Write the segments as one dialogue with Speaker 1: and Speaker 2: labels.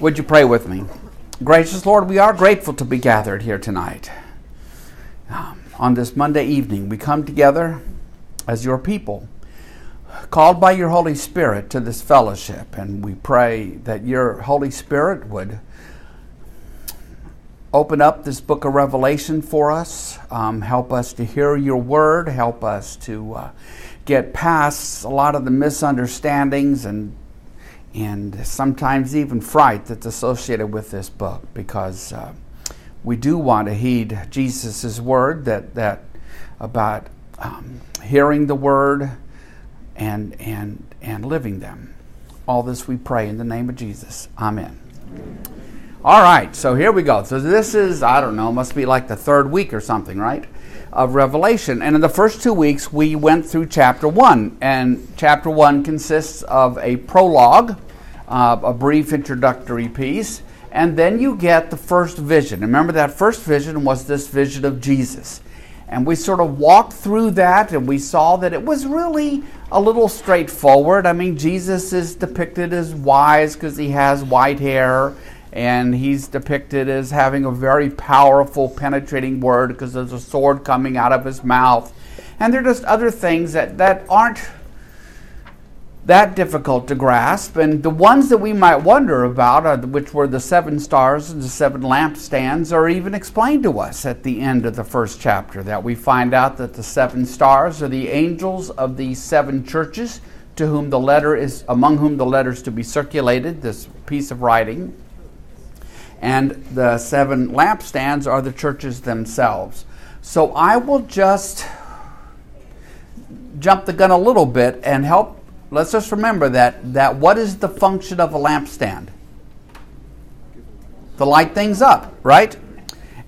Speaker 1: Would you pray with me? Gracious Lord, we are grateful to be gathered here tonight. Um, on this Monday evening, we come together as your people, called by your Holy Spirit to this fellowship, and we pray that your Holy Spirit would open up this book of Revelation for us, um, help us to hear your word, help us to uh, get past a lot of the misunderstandings and and sometimes even fright that's associated with this book because uh, we do want to heed Jesus' word that, that about um, hearing the word and, and, and living them. All this we pray in the name of Jesus. Amen. All right, so here we go. So this is, I don't know, must be like the third week or something, right? Of Revelation. And in the first two weeks, we went through chapter one. And chapter one consists of a prologue uh, a brief introductory piece, and then you get the first vision. Remember, that first vision was this vision of Jesus. And we sort of walked through that and we saw that it was really a little straightforward. I mean, Jesus is depicted as wise because he has white hair, and he's depicted as having a very powerful, penetrating word because there's a sword coming out of his mouth. And there are just other things that, that aren't that difficult to grasp. And the ones that we might wonder about, are, which were the seven stars and the seven lampstands, are even explained to us at the end of the first chapter. That we find out that the seven stars are the angels of the seven churches to whom the letter is, among whom the letter is to be circulated, this piece of writing. And the seven lampstands are the churches themselves. So I will just jump the gun a little bit and help let's just remember that, that what is the function of a lampstand? To light things up, right?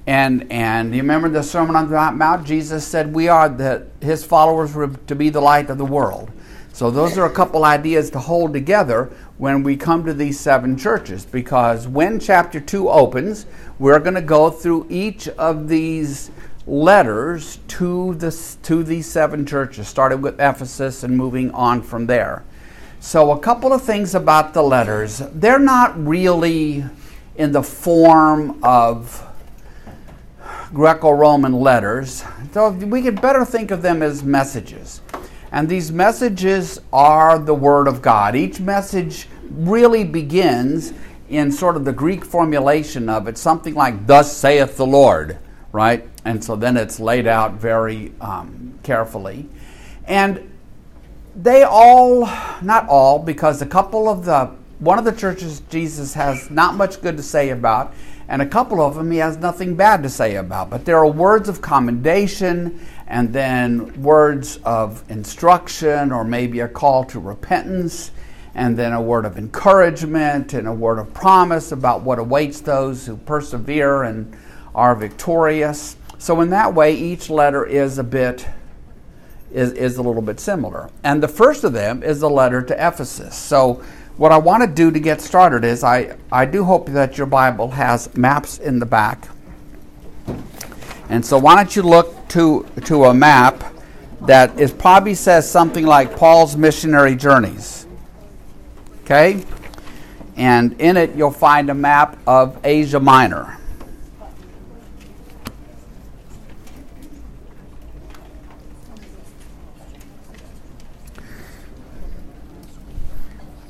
Speaker 1: And and you remember the Sermon on the Mount? Jesus said we are the his followers were to be the light of the world. So those are a couple ideas to hold together when we come to these seven churches because when chapter 2 opens, we're going to go through each of these letters to, the, to these seven churches, starting with Ephesus and moving on from there. So, a couple of things about the letters. They're not really in the form of Greco Roman letters, so we could better think of them as messages. And these messages are the Word of God. Each message really begins in sort of the Greek formulation of it, something like, Thus saith the Lord right? And so then it's laid out very um, carefully. And they all, not all, because a couple of the, one of the churches Jesus has not much good to say about, and a couple of them he has nothing bad to say about. But there are words of commendation and then words of instruction or maybe a call to repentance and then a word of encouragement and a word of promise about what awaits those who persevere and are victorious. So in that way, each letter is a bit is, is a little bit similar. And the first of them is the letter to Ephesus. So what I want to do to get started is I, I do hope that your Bible has maps in the back. And so why don't you look to, to a map that is probably says something like Paul's missionary journeys. Okay? And in it you'll find a map of Asia Minor.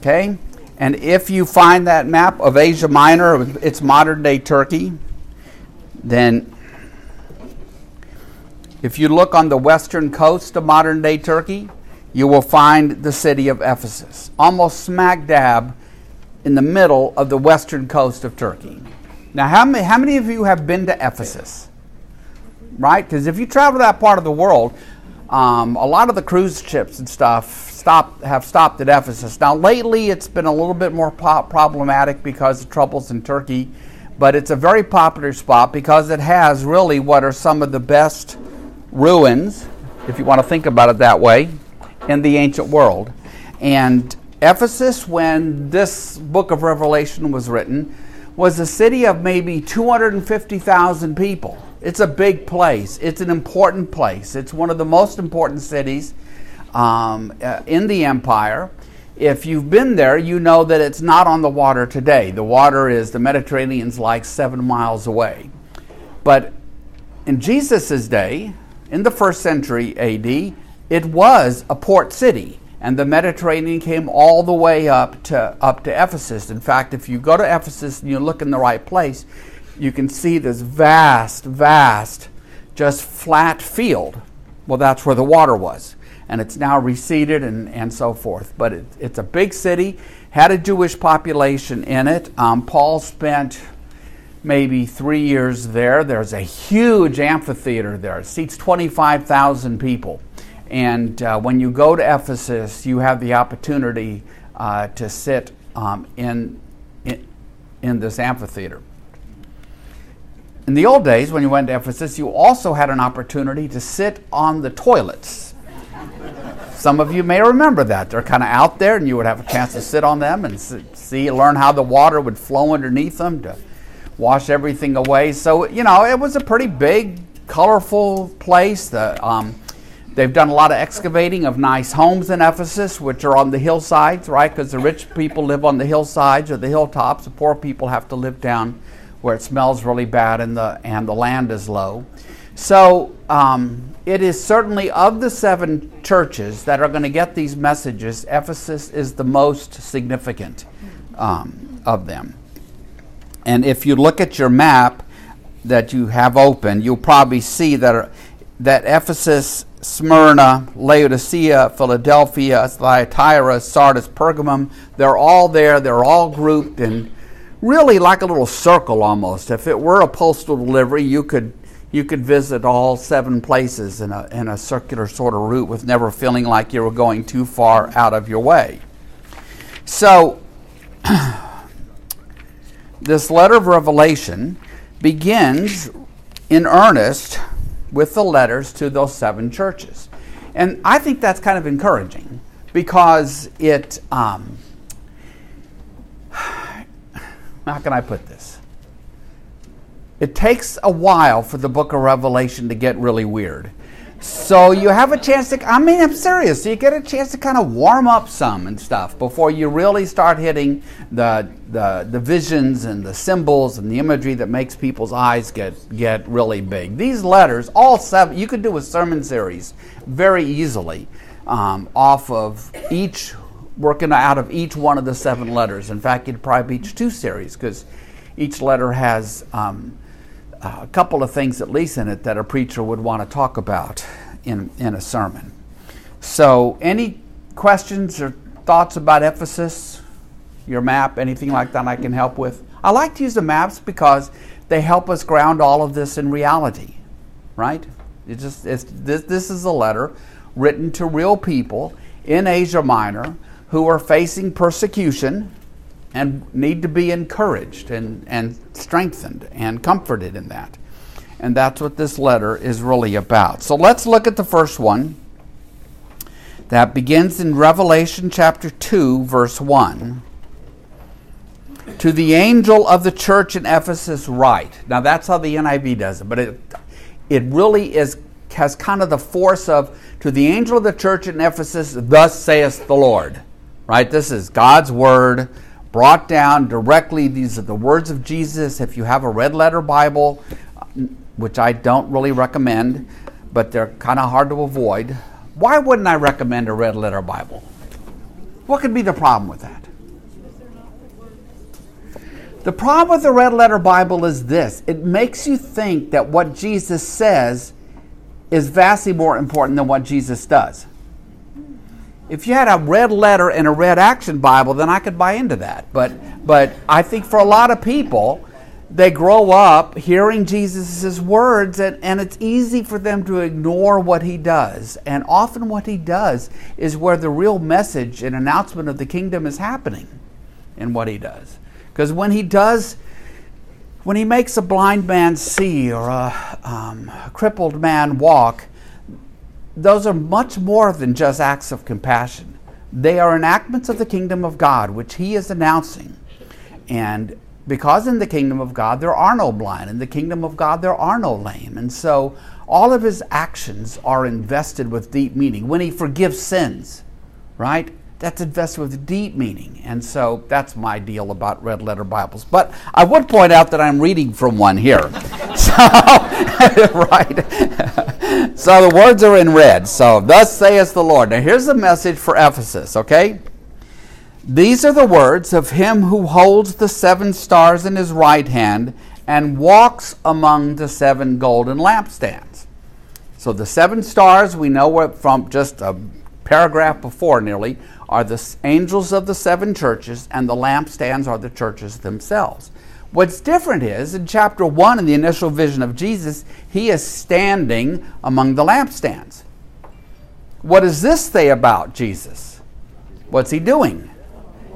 Speaker 1: Okay? And if you find that map of Asia Minor, it's modern day Turkey, then if you look on the western coast of modern day Turkey, you will find the city of Ephesus, almost smack dab in the middle of the western coast of Turkey. Now, how many, how many of you have been to Ephesus? Right? Because if you travel that part of the world, um, a lot of the cruise ships and stuff stop, have stopped at Ephesus. Now, lately it's been a little bit more po- problematic because of troubles in Turkey, but it's a very popular spot because it has really what are some of the best ruins, if you want to think about it that way, in the ancient world. And Ephesus, when this book of Revelation was written, was a city of maybe 250,000 people. It's a big place. It's an important place. It's one of the most important cities um, uh, in the empire. if you've been there, you know that it's not on the water today. The water is, the Mediterranean's like seven miles away. But in Jesus' day, in the first century AD, it was a port city. And the Mediterranean came all the way up to up to Ephesus. In fact, if you go to Ephesus and you look in the right place, you can see this vast, vast, just flat field. Well, that's where the water was and it's now receded and, and so forth. But it, it's a big city, had a Jewish population in it. Um, Paul spent maybe three years there. There's a huge amphitheater there, it seats 25,000 people. And uh, when you go to Ephesus, you have the opportunity uh, to sit um, in, in, in this amphitheater. In the old days, when you went to Ephesus, you also had an opportunity to sit on the toilets some of you may remember that. They're kind of out there, and you would have a chance to sit on them and see, learn how the water would flow underneath them to wash everything away. So, you know, it was a pretty big, colorful place. The, um, they've done a lot of excavating of nice homes in Ephesus, which are on the hillsides, right? Because the rich people live on the hillsides or the hilltops. The poor people have to live down where it smells really bad and the, and the land is low. So, um, it is certainly of the seven churches that are going to get these messages, Ephesus is the most significant um, of them. And if you look at your map that you have open, you'll probably see that, that Ephesus, Smyrna, Laodicea, Philadelphia, Thyatira, Sardis, Pergamum, they're all there. They're all grouped in really like a little circle almost. If it were a postal delivery, you could you could visit all seven places in a, in a circular sort of route with never feeling like you were going too far out of your way. So, this letter of Revelation begins in earnest with the letters to those seven churches. And I think that's kind of encouraging because it, um, how can I put this? It takes a while for the book of Revelation to get really weird. So you have a chance to, I mean, I'm serious. So you get a chance to kind of warm up some and stuff before you really start hitting the, the, the visions and the symbols and the imagery that makes people's eyes get, get really big. These letters, all seven, you could do a sermon series very easily um, off of each, working out of each one of the seven letters. In fact, you'd probably each two series because each letter has. Um, a couple of things at least in it that a preacher would want to talk about in, in a sermon. So, any questions or thoughts about Ephesus, your map, anything like that I can help with? I like to use the maps because they help us ground all of this in reality, right? It just this, this is a letter written to real people in Asia Minor who are facing persecution and need to be encouraged and, and strengthened and comforted in that. And that's what this letter is really about. So let's look at the first one that begins in Revelation chapter 2, verse 1. To the angel of the church in Ephesus, write. Now that's how the NIV does it, but it, it really is has kind of the force of to the angel of the church in Ephesus, thus saith the Lord. Right? This is God's word brought down directly. These are the words of Jesus. If you have a red letter Bible, which I don't really recommend, but they're kind of hard to avoid, why wouldn't I recommend a red letter Bible? What could be the problem with that? The problem with the red letter Bible is this it makes you think that what Jesus says is vastly more important than what Jesus does. If you had a red letter and a red action Bible, then I could buy into that. But, but I think for a lot of people, they grow up hearing Jesus' words, and, and it's easy for them to ignore what he does. And often, what he does is where the real message and announcement of the kingdom is happening in what he does. Because when he does, when he makes a blind man see or a, um, a crippled man walk, those are much more than just acts of compassion. They are enactments of the kingdom of God, which he is announcing. And because in the kingdom of God there are no blind, in the kingdom of God there are no lame. And so all of his actions are invested with deep meaning. When he forgives sins, right? That's invested with deep meaning. And so that's my deal about red letter Bibles. But I would point out that I'm reading from one here. so, right. so the words are in red. So, thus saith the Lord. Now, here's the message for Ephesus, okay? These are the words of him who holds the seven stars in his right hand and walks among the seven golden lampstands. So the seven stars, we know from just a paragraph before nearly, are the angels of the seven churches, and the lampstands are the churches themselves. What's different is in chapter 1 in the initial vision of Jesus, he is standing among the lampstands. What does this say about Jesus? What's he doing?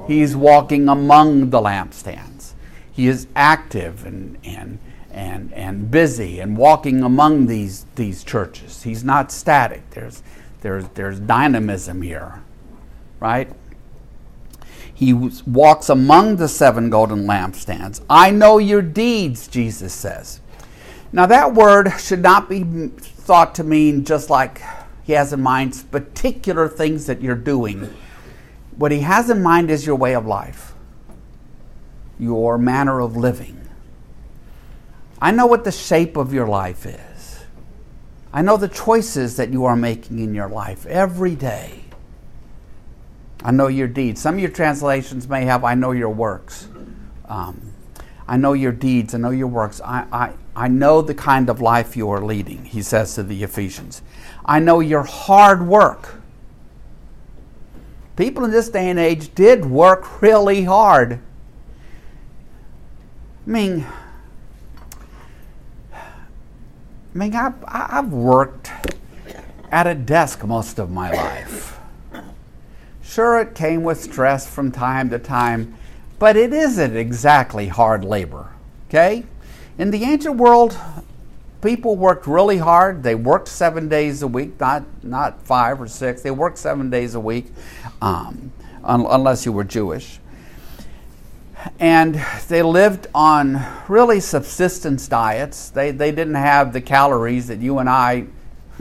Speaker 1: He's walking among the lampstands. He is active and, and, and, and busy and walking among these, these churches. He's not static. There's, there's, there's dynamism here, right? He walks among the seven golden lampstands. I know your deeds, Jesus says. Now, that word should not be thought to mean just like he has in mind particular things that you're doing what he has in mind is your way of life, your manner of living. I know what the shape of your life is. I know the choices that you are making in your life every day. I know your deeds. Some of your translations may have, I know your works. Um, I know your deeds. I know your works. I, I, I know the kind of life you are leading, he says to the Ephesians. I know your hard work people in this day and age did work really hard. I mean, I mean, I've, I've worked at a desk most of my life. Sure, it came with stress from time to time, but it isn't exactly hard labor, okay? In the ancient world, people worked really hard. They worked seven days a week, not not five or six. They worked seven days a week, um, un- unless you were Jewish. And they lived on really subsistence diets. They they didn't have the calories that you and I.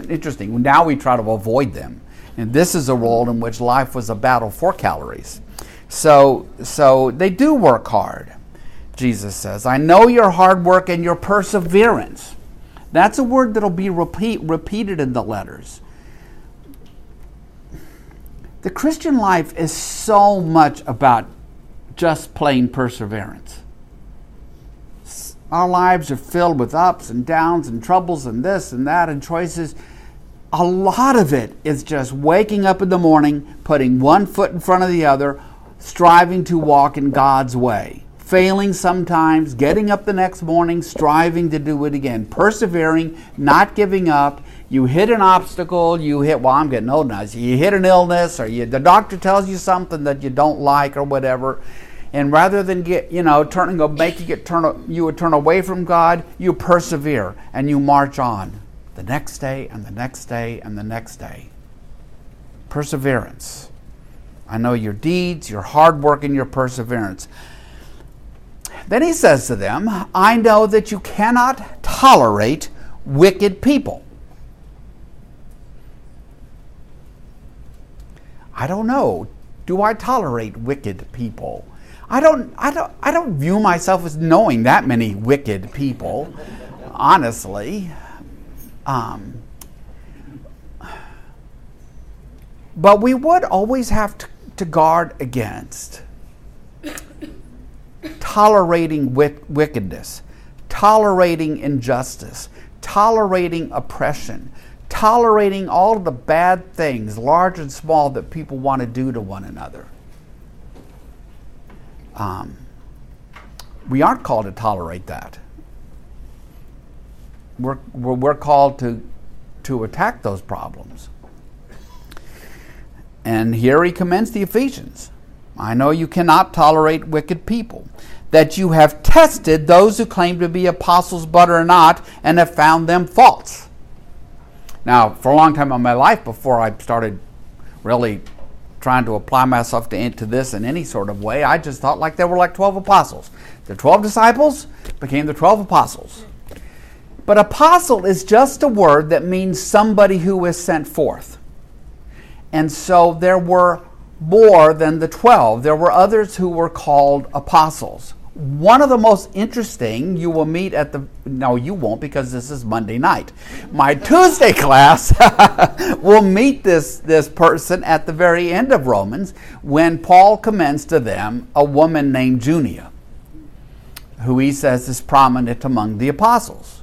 Speaker 1: Interesting. Now we try to avoid them, and this is a world in which life was a battle for calories. So so they do work hard. Jesus says, I know your hard work and your perseverance. That's a word that'll be repeat, repeated in the letters. The Christian life is so much about just plain perseverance. Our lives are filled with ups and downs and troubles and this and that and choices. A lot of it is just waking up in the morning, putting one foot in front of the other, striving to walk in God's way failing sometimes, getting up the next morning, striving to do it again, persevering, not giving up. You hit an obstacle, you hit, well, I'm getting old now. You hit an illness, or you, the doctor tells you something that you don't like, or whatever. And rather than get, you know, turn and go make you get turn you would turn away from God, you persevere and you march on the next day and the next day and the next day. Perseverance. I know your deeds, your hard work, and your perseverance. Then he says to them, I know that you cannot tolerate wicked people. I don't know. Do I tolerate wicked people? I don't, I don't, I don't view myself as knowing that many wicked people, honestly. Um, but we would always have to, to guard against tolerating wickedness, tolerating injustice, tolerating oppression, tolerating all the bad things, large and small, that people want to do to one another. Um, we aren't called to tolerate that. We're, we're, called to, to attack those problems. And here he commends the Ephesians. I know you cannot tolerate wicked people, that you have tested those who claim to be apostles but are not, and have found them false. Now, for a long time in my life, before I started really trying to apply myself to, to this in any sort of way, I just thought like there were like 12 apostles. The 12 disciples became the 12 apostles. But apostle is just a word that means somebody who is sent forth. And so there were more than the 12. There were others who were called apostles. One of the most interesting you will meet at the, no, you won't because this is Monday night. My Tuesday class will meet this, this person at the very end of Romans when Paul commends to them a woman named Junia, who he says is prominent among the apostles,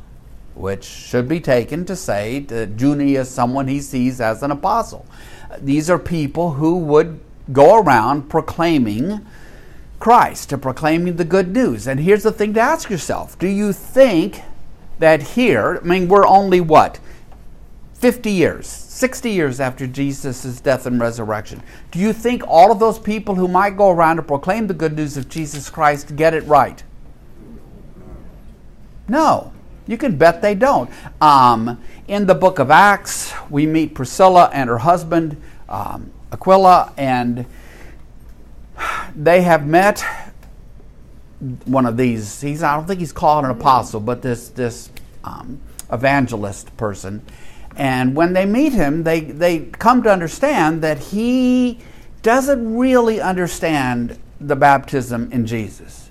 Speaker 1: which should be taken to say that Junia is someone he sees as an apostle. These are people who would go around proclaiming Christ, to proclaiming the good news. And here's the thing to ask yourself Do you think that here, I mean, we're only what? 50 years, 60 years after Jesus' death and resurrection. Do you think all of those people who might go around to proclaim the good news of Jesus Christ get it right? No. You can bet they don't. Um, in the book of Acts, we meet Priscilla and her husband, um, Aquila, and they have met one of these. He's I don't think he's called an apostle, but this this um, evangelist person. And when they meet him, they they come to understand that he doesn't really understand the baptism in Jesus.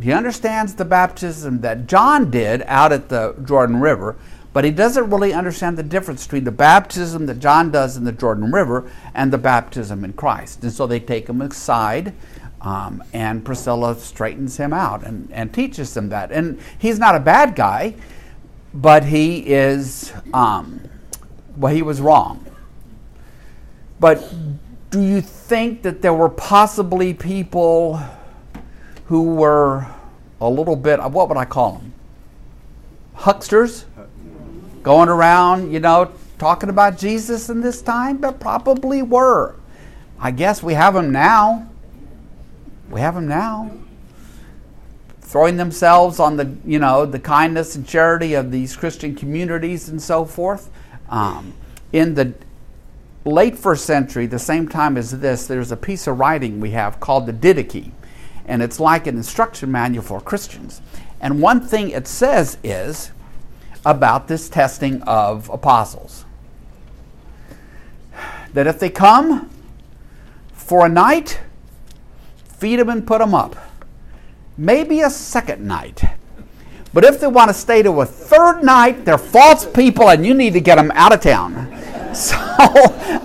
Speaker 1: He understands the baptism that John did out at the Jordan River, but he doesn't really understand the difference between the baptism that John does in the Jordan River and the baptism in Christ. And so they take him aside, um, and Priscilla straightens him out and, and teaches him that. And he's not a bad guy, but he is, um, well, he was wrong. But do you think that there were possibly people who were a little bit, what would I call them? Hucksters? going around, you know, talking about Jesus in this time? But probably were. I guess we have them now. We have them now. Throwing themselves on the, you know, the kindness and charity of these Christian communities and so forth. Um, in the late first century, the same time as this, there's a piece of writing we have called the Didache, and it's like an instruction manual for Christians. And one thing it says is about this testing of apostles. That if they come for a night, feed them and put them up. Maybe a second night. But if they want to stay to a third night, they're false people and you need to get them out of town. So,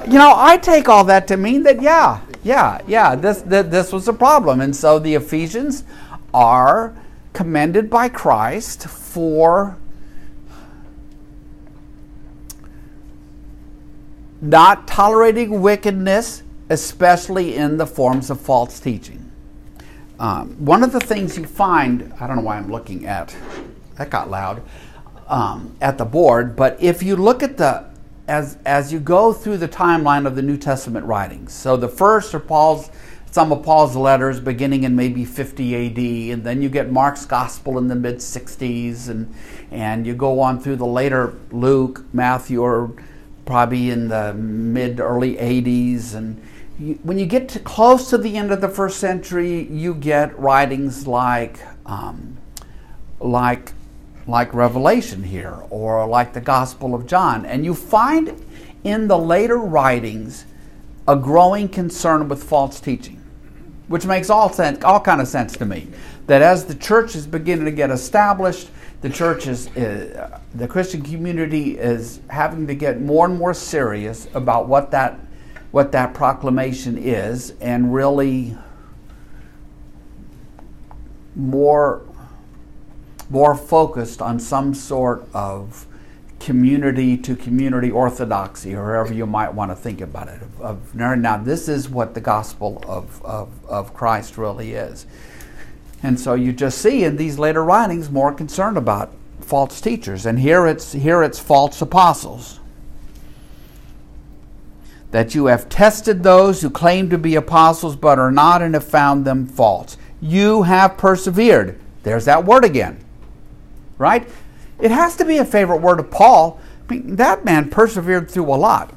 Speaker 1: you know, I take all that to mean that, yeah, yeah, yeah, this, this was a problem. And so the Ephesians are commended by Christ for not tolerating wickedness, especially in the forms of false teaching. Um, one of the things you find, I don't know why I'm looking at, that got loud, um, at the board, but if you look at the, as, as you go through the timeline of the New Testament writings, so the first are Paul's, some of Paul's letters beginning in maybe 50 AD, and then you get Mark's gospel in the mid 60s, and, and you go on through the later Luke, Matthew, or probably in the mid early 80s and you, when you get to close to the end of the first century you get writings like um, like like revelation here or like the gospel of john. And you find in the later writings a growing concern with false teaching which makes all sense all kind of sense to me. That as the church is beginning to get established the church is, uh, the Christian community is having to get more and more serious about what that, what that proclamation is and really more, more focused on some sort of community to community orthodoxy, or however you might want to think about it. Of, of now, this is what the gospel of, of, of Christ really is. And so you just see in these later writings more concern about false teachers. And here it's here it's false apostles. That you have tested those who claim to be apostles but are not and have found them false. You have persevered. There's that word again. Right? It has to be a favorite word of Paul. I mean, that man persevered through a lot.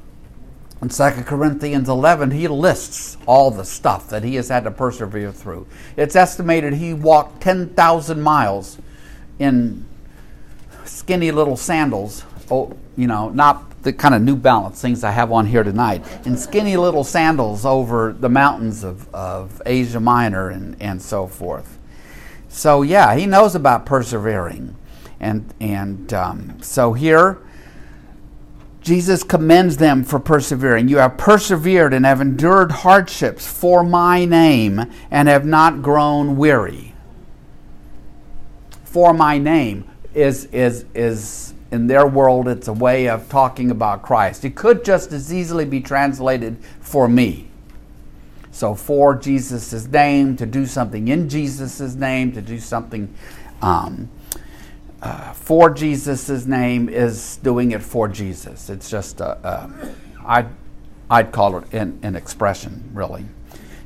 Speaker 1: In 2 Corinthians 11, he lists all the stuff that he has had to persevere through. It's estimated he walked 10,000 miles in skinny little sandals, oh, you know, not the kind of New Balance things I have on here tonight, in skinny little sandals over the mountains of, of Asia Minor and, and so forth. So, yeah, he knows about persevering. And, and um, so here, Jesus commends them for persevering. You have persevered and have endured hardships for my name and have not grown weary. For my name is, is, is in their world, it's a way of talking about Christ. It could just as easily be translated for me. So, for Jesus' name, to do something in Jesus' name, to do something um, uh, for Jesus' name is doing it for Jesus. It's just, a, a, I'd, I'd call it an, an expression, really.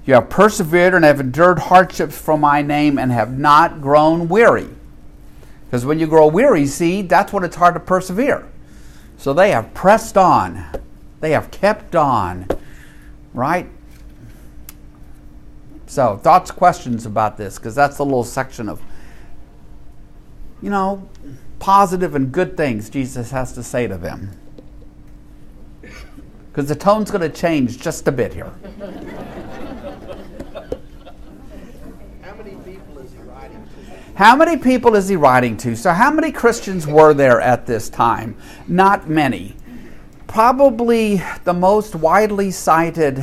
Speaker 1: You have persevered and have endured hardships for my name and have not grown weary. Because when you grow weary, see, that's when it's hard to persevere. So they have pressed on, they have kept on, right? So, thoughts, questions about this? Because that's a little section of, you know, positive and good things Jesus has to say to them. Because the tone's going to change just a bit here. How many people is he writing to? How many people is he writing to? So, how many Christians were there at this time? Not many. Probably the most widely cited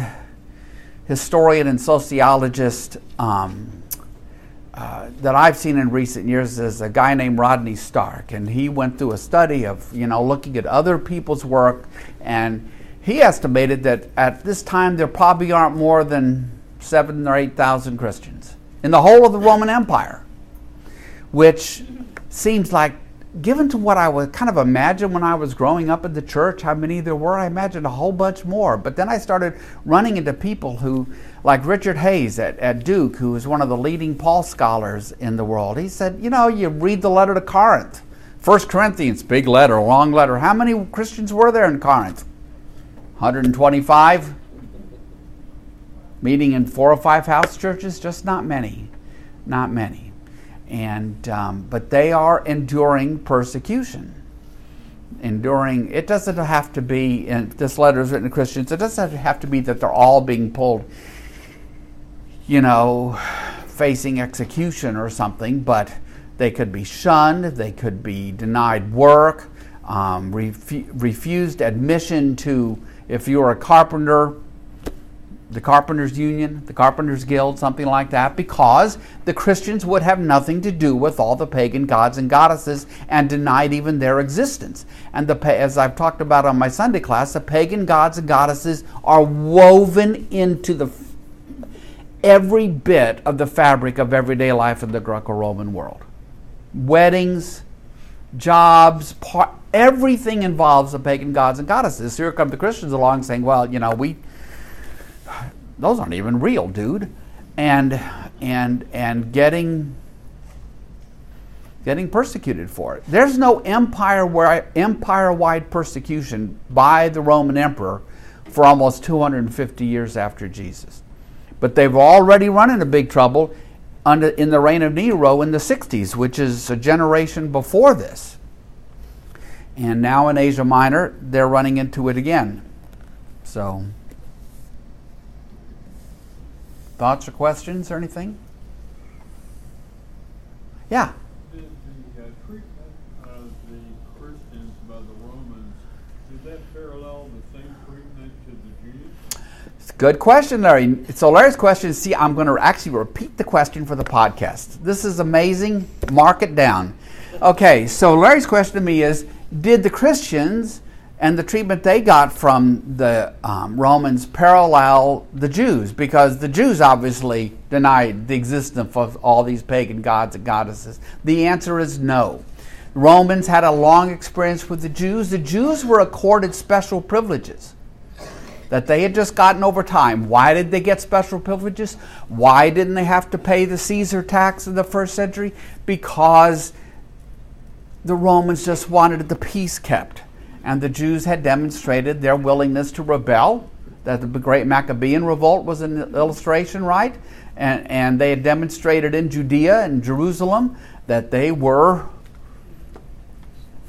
Speaker 1: historian and sociologist um, uh, that I've seen in recent years is a guy named Rodney Stark, and he went through a study of you know looking at other people's work, and he estimated that at this time there probably aren't more than seven or eight thousand Christians in the whole of the Roman Empire which seems like, given to what I would kind of imagine when I was growing up in the church, how many there were, I imagined a whole bunch more. But then I started running into people who, like Richard Hays at, at Duke, who is one of the leading Paul scholars in the world, he said, You know, you read the letter to Corinth. First Corinthians, big letter, long letter. How many Christians were there in Corinth? 125? Meeting in four or five house churches? Just not many. Not many and um, but they are enduring persecution. Enduring it doesn't have to be this letter is written to christians it doesn't have to be that they're all being pulled you know facing execution or something but they could be shunned they could be denied work um, refu- refused admission to if you're a carpenter the Carpenters Union, the Carpenters Guild, something like that, because the Christians would have nothing to do with all the pagan gods and goddesses and denied even their existence. And the, as I've talked about on my Sunday class, the pagan gods and goddesses are woven into the every bit of the fabric of everyday life in the Greco-Roman world. Weddings, jobs, par- everything involves the pagan gods and goddesses. Here come the Christians along saying, well, you know, we those aren't even real, dude. And and and getting getting persecuted for it. There's no empire where empire-wide persecution by the Roman emperor for almost 250 years after Jesus. But they've already run into big trouble under, in the reign of Nero in the 60s, which is a generation before this. And now in Asia Minor, they're running into it again. So Thoughts or questions or anything? Yeah.
Speaker 2: Did the uh, treatment of the Christians by the Romans, did that parallel the same treatment to the Jews?
Speaker 1: It's a good question, Larry. So Larry's question. See, I'm going to actually repeat the question for the podcast. This is amazing. Mark it down. Okay, so Larry's question to me is: Did the Christians and the treatment they got from the um, Romans parallel the Jews because the Jews obviously denied the existence of all these pagan gods and goddesses. The answer is no. Romans had a long experience with the Jews. The Jews were accorded special privileges that they had just gotten over time. Why did they get special privileges? Why didn't they have to pay the Caesar tax in the first century? Because the Romans just wanted the peace kept and the Jews had demonstrated their willingness to rebel. That the great Maccabean revolt was an illustration, right? And, and they had demonstrated in Judea and Jerusalem that they were,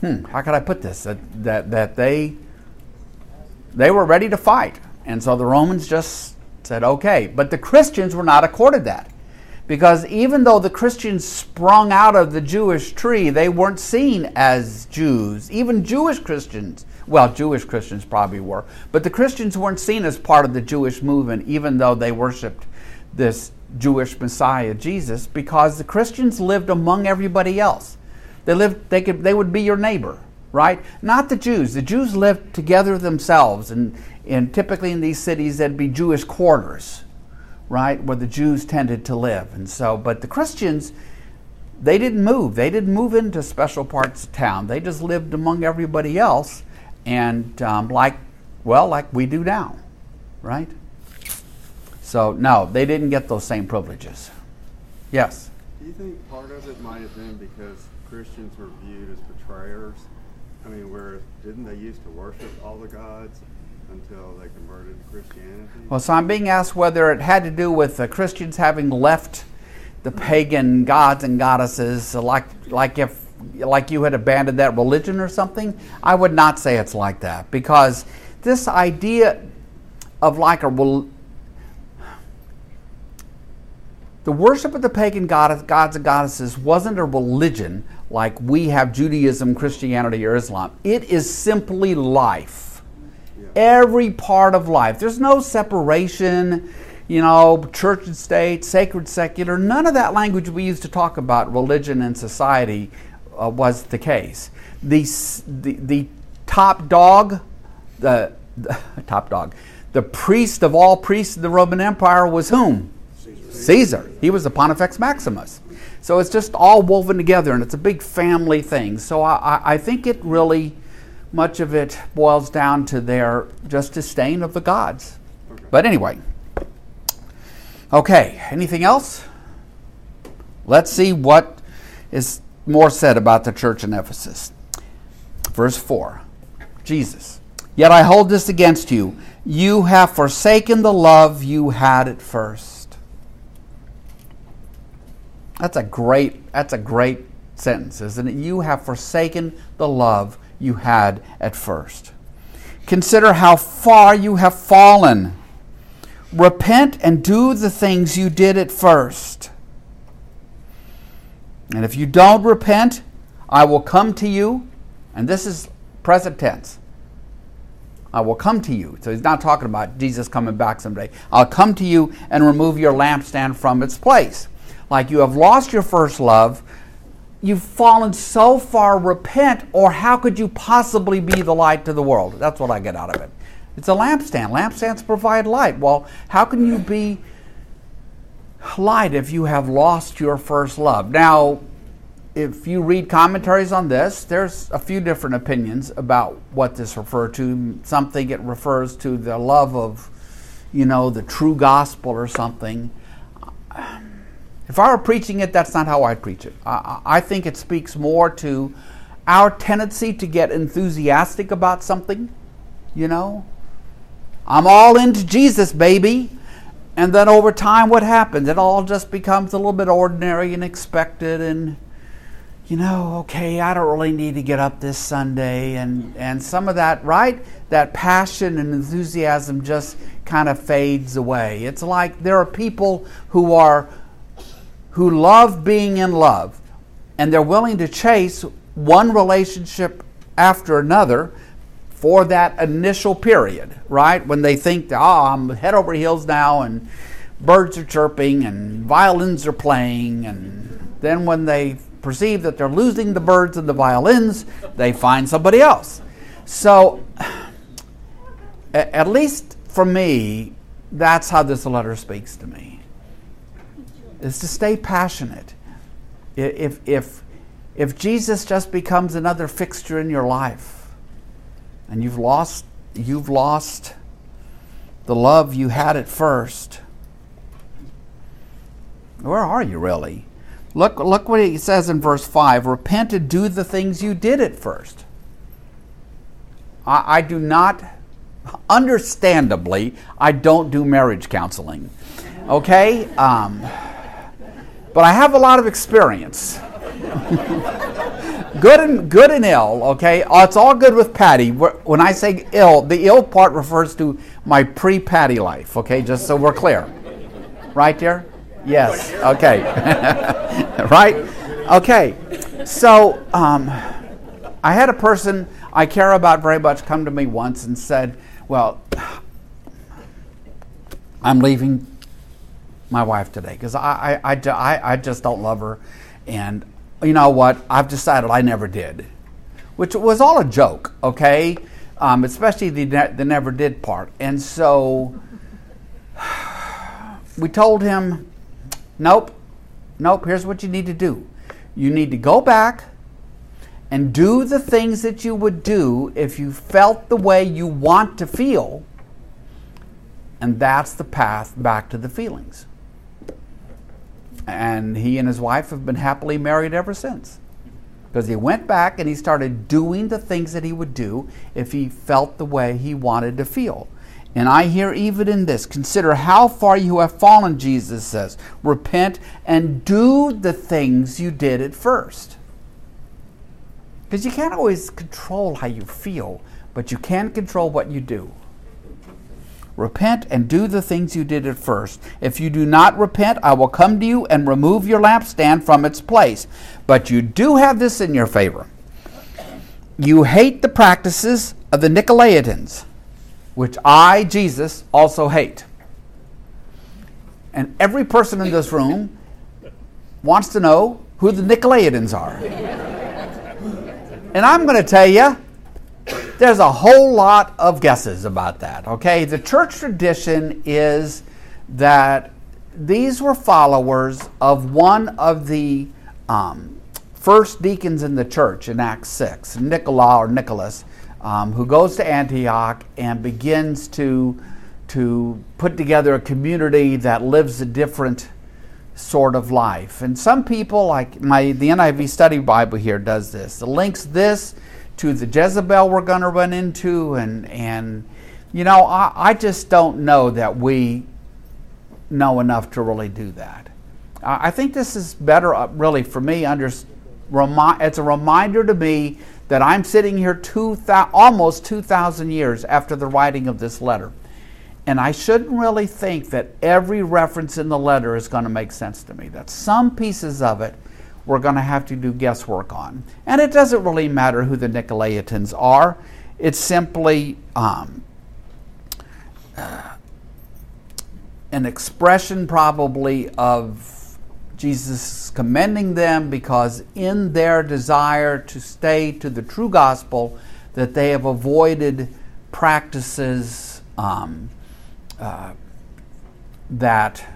Speaker 1: hmm, how could I put this? That, that, that they they were ready to fight. And so the Romans just said, okay. But the Christians were not accorded that. Because even though the Christians sprung out of the Jewish tree, they weren't seen as Jews. Even Jewish Christians, well, Jewish Christians probably were, but the Christians weren't seen as part of the Jewish movement, even though they worshiped this Jewish Messiah, Jesus, because the Christians lived among everybody else. They lived, they could, they would be your neighbor, right? Not the Jews. The Jews lived together themselves, and, and typically in these cities, there'd be Jewish quarters right, where the Jews tended to live. And so, but the Christians, they didn't move. They didn't move into special parts of town. They just lived among everybody else, and um, like, well, like we do now, right? So, no, they didn't get those same privileges. Yes?
Speaker 3: Do you think part of it might have been because Christians were viewed as betrayers? I mean, where didn't they used to worship all the gods? Until they converted to Christianity?
Speaker 1: Well, so I'm being asked whether it had to do with the Christians having left the pagan gods and goddesses, like like if like you had abandoned that religion or something. I would not say it's like that because this idea of like a the worship of the pagan goddess, gods and goddesses wasn't a religion like we have Judaism, Christianity, or Islam. It is simply life every part of life. There's no separation, you know, church and state, sacred, secular. None of that language we used to talk about religion and society uh, was the case. The, the, the top dog, the, the top dog, the priest of all priests of the Roman Empire was whom? Caesar. Caesar. He was the Pontifex Maximus. So it's just all woven together and it's a big family thing. So I, I think it really much of it boils down to their just disdain of the gods. But anyway, okay, anything else? Let's see what is more said about the church in Ephesus. Verse 4 Jesus, yet I hold this against you. You have forsaken the love you had at first. That's a great that's a great sentence, isn't it? You have forsaken the love you had at first. Consider how far you have fallen. Repent and do the things you did at first. And if you don't repent, I will come to you, and this is present tense. I will come to you. So he's not talking about Jesus coming back someday. I'll come to you and remove your lampstand from its place. Like you have lost your first love, you've fallen so far, repent, or how could you possibly be the light to the world? That's what I get out of it. It's a lampstand. Lampstands provide light. Well, how can you be light if you have lost your first love? Now, if you read commentaries on this, there's a few different opinions about what this refers to. Some think it refers to the love of, you know, the true gospel or something. If I were preaching it, that's not how I preach it. I, I think it speaks more to our tendency to get enthusiastic about something, you know. I'm all into Jesus, baby. And then over time, what happens? It all just becomes a little bit ordinary and expected, and you know, okay, I don't really need to get up this Sunday, and and some of that, right? That passion and enthusiasm just kind of fades away. It's like there are people who are who love being in love and they're willing to chase one relationship after another for that initial period, right? When they think, oh, I'm head over heels now and birds are chirping and violins are playing. And then when they perceive that they're losing the birds and the violins, they find somebody else. So, at least for me, that's how this letter speaks to me is to stay passionate. If, if, if Jesus just becomes another fixture in your life and you've lost, you've lost the love you had at first, where are you really? Look, look what he says in verse 5 Repent and do the things you did at first. I, I do not, understandably, I don't do marriage counseling. Okay? Um, but I have a lot of experience. good and good and ill. Okay, oh, it's all good with Patty. When I say ill, the ill part refers to my pre-Patty life. Okay, just so we're clear. Right there. Yes. Okay. right. Okay. So um, I had a person I care about very much come to me once and said, "Well, I'm leaving my wife today because I, I, I, I just don't love her. And you know what? I've decided I never did, which was all a joke, okay? Um, especially the, the never did part. And so we told him, nope, nope, here's what you need to do. You need to go back and do the things that you would do if you felt the way you want to feel. And that's the path back to the feelings. And he and his wife have been happily married ever since. Because he went back and he started doing the things that he would do if he felt the way he wanted to feel. And I hear even in this, consider how far you have fallen, Jesus says. Repent and do the things you did at first. Because you can't always control how you feel, but you can control what you do. Repent and do the things you did at first. If you do not repent, I will come to you and remove your lampstand from its place. But you do have this in your favor. You hate the practices of the Nicolaitans, which I, Jesus, also hate. And every person in this room wants to know who the Nicolaitans are. and I'm going to tell you, there's a whole lot of guesses about that, okay? The church tradition is that these were followers of one of the um, first deacons in the church in Acts 6, Nicola or Nicholas, um, who goes to Antioch and begins to, to put together a community that lives a different sort of life. And some people, like my the NIV Study Bible here, does this. It links this to the Jezebel we're going to run into, and and you know I, I just don't know that we know enough to really do that. I, I think this is better, uh, really, for me. Under remi- it's a reminder to me that I'm sitting here two almost two thousand years after the writing of this letter. And I shouldn't really think that every reference in the letter is going to make sense to me. That some pieces of it we're going to have to do guesswork on. And it doesn't really matter who the Nicolaitans are, it's simply um, uh, an expression, probably, of Jesus commending them because in their desire to stay to the true gospel, that they have avoided practices um, uh, that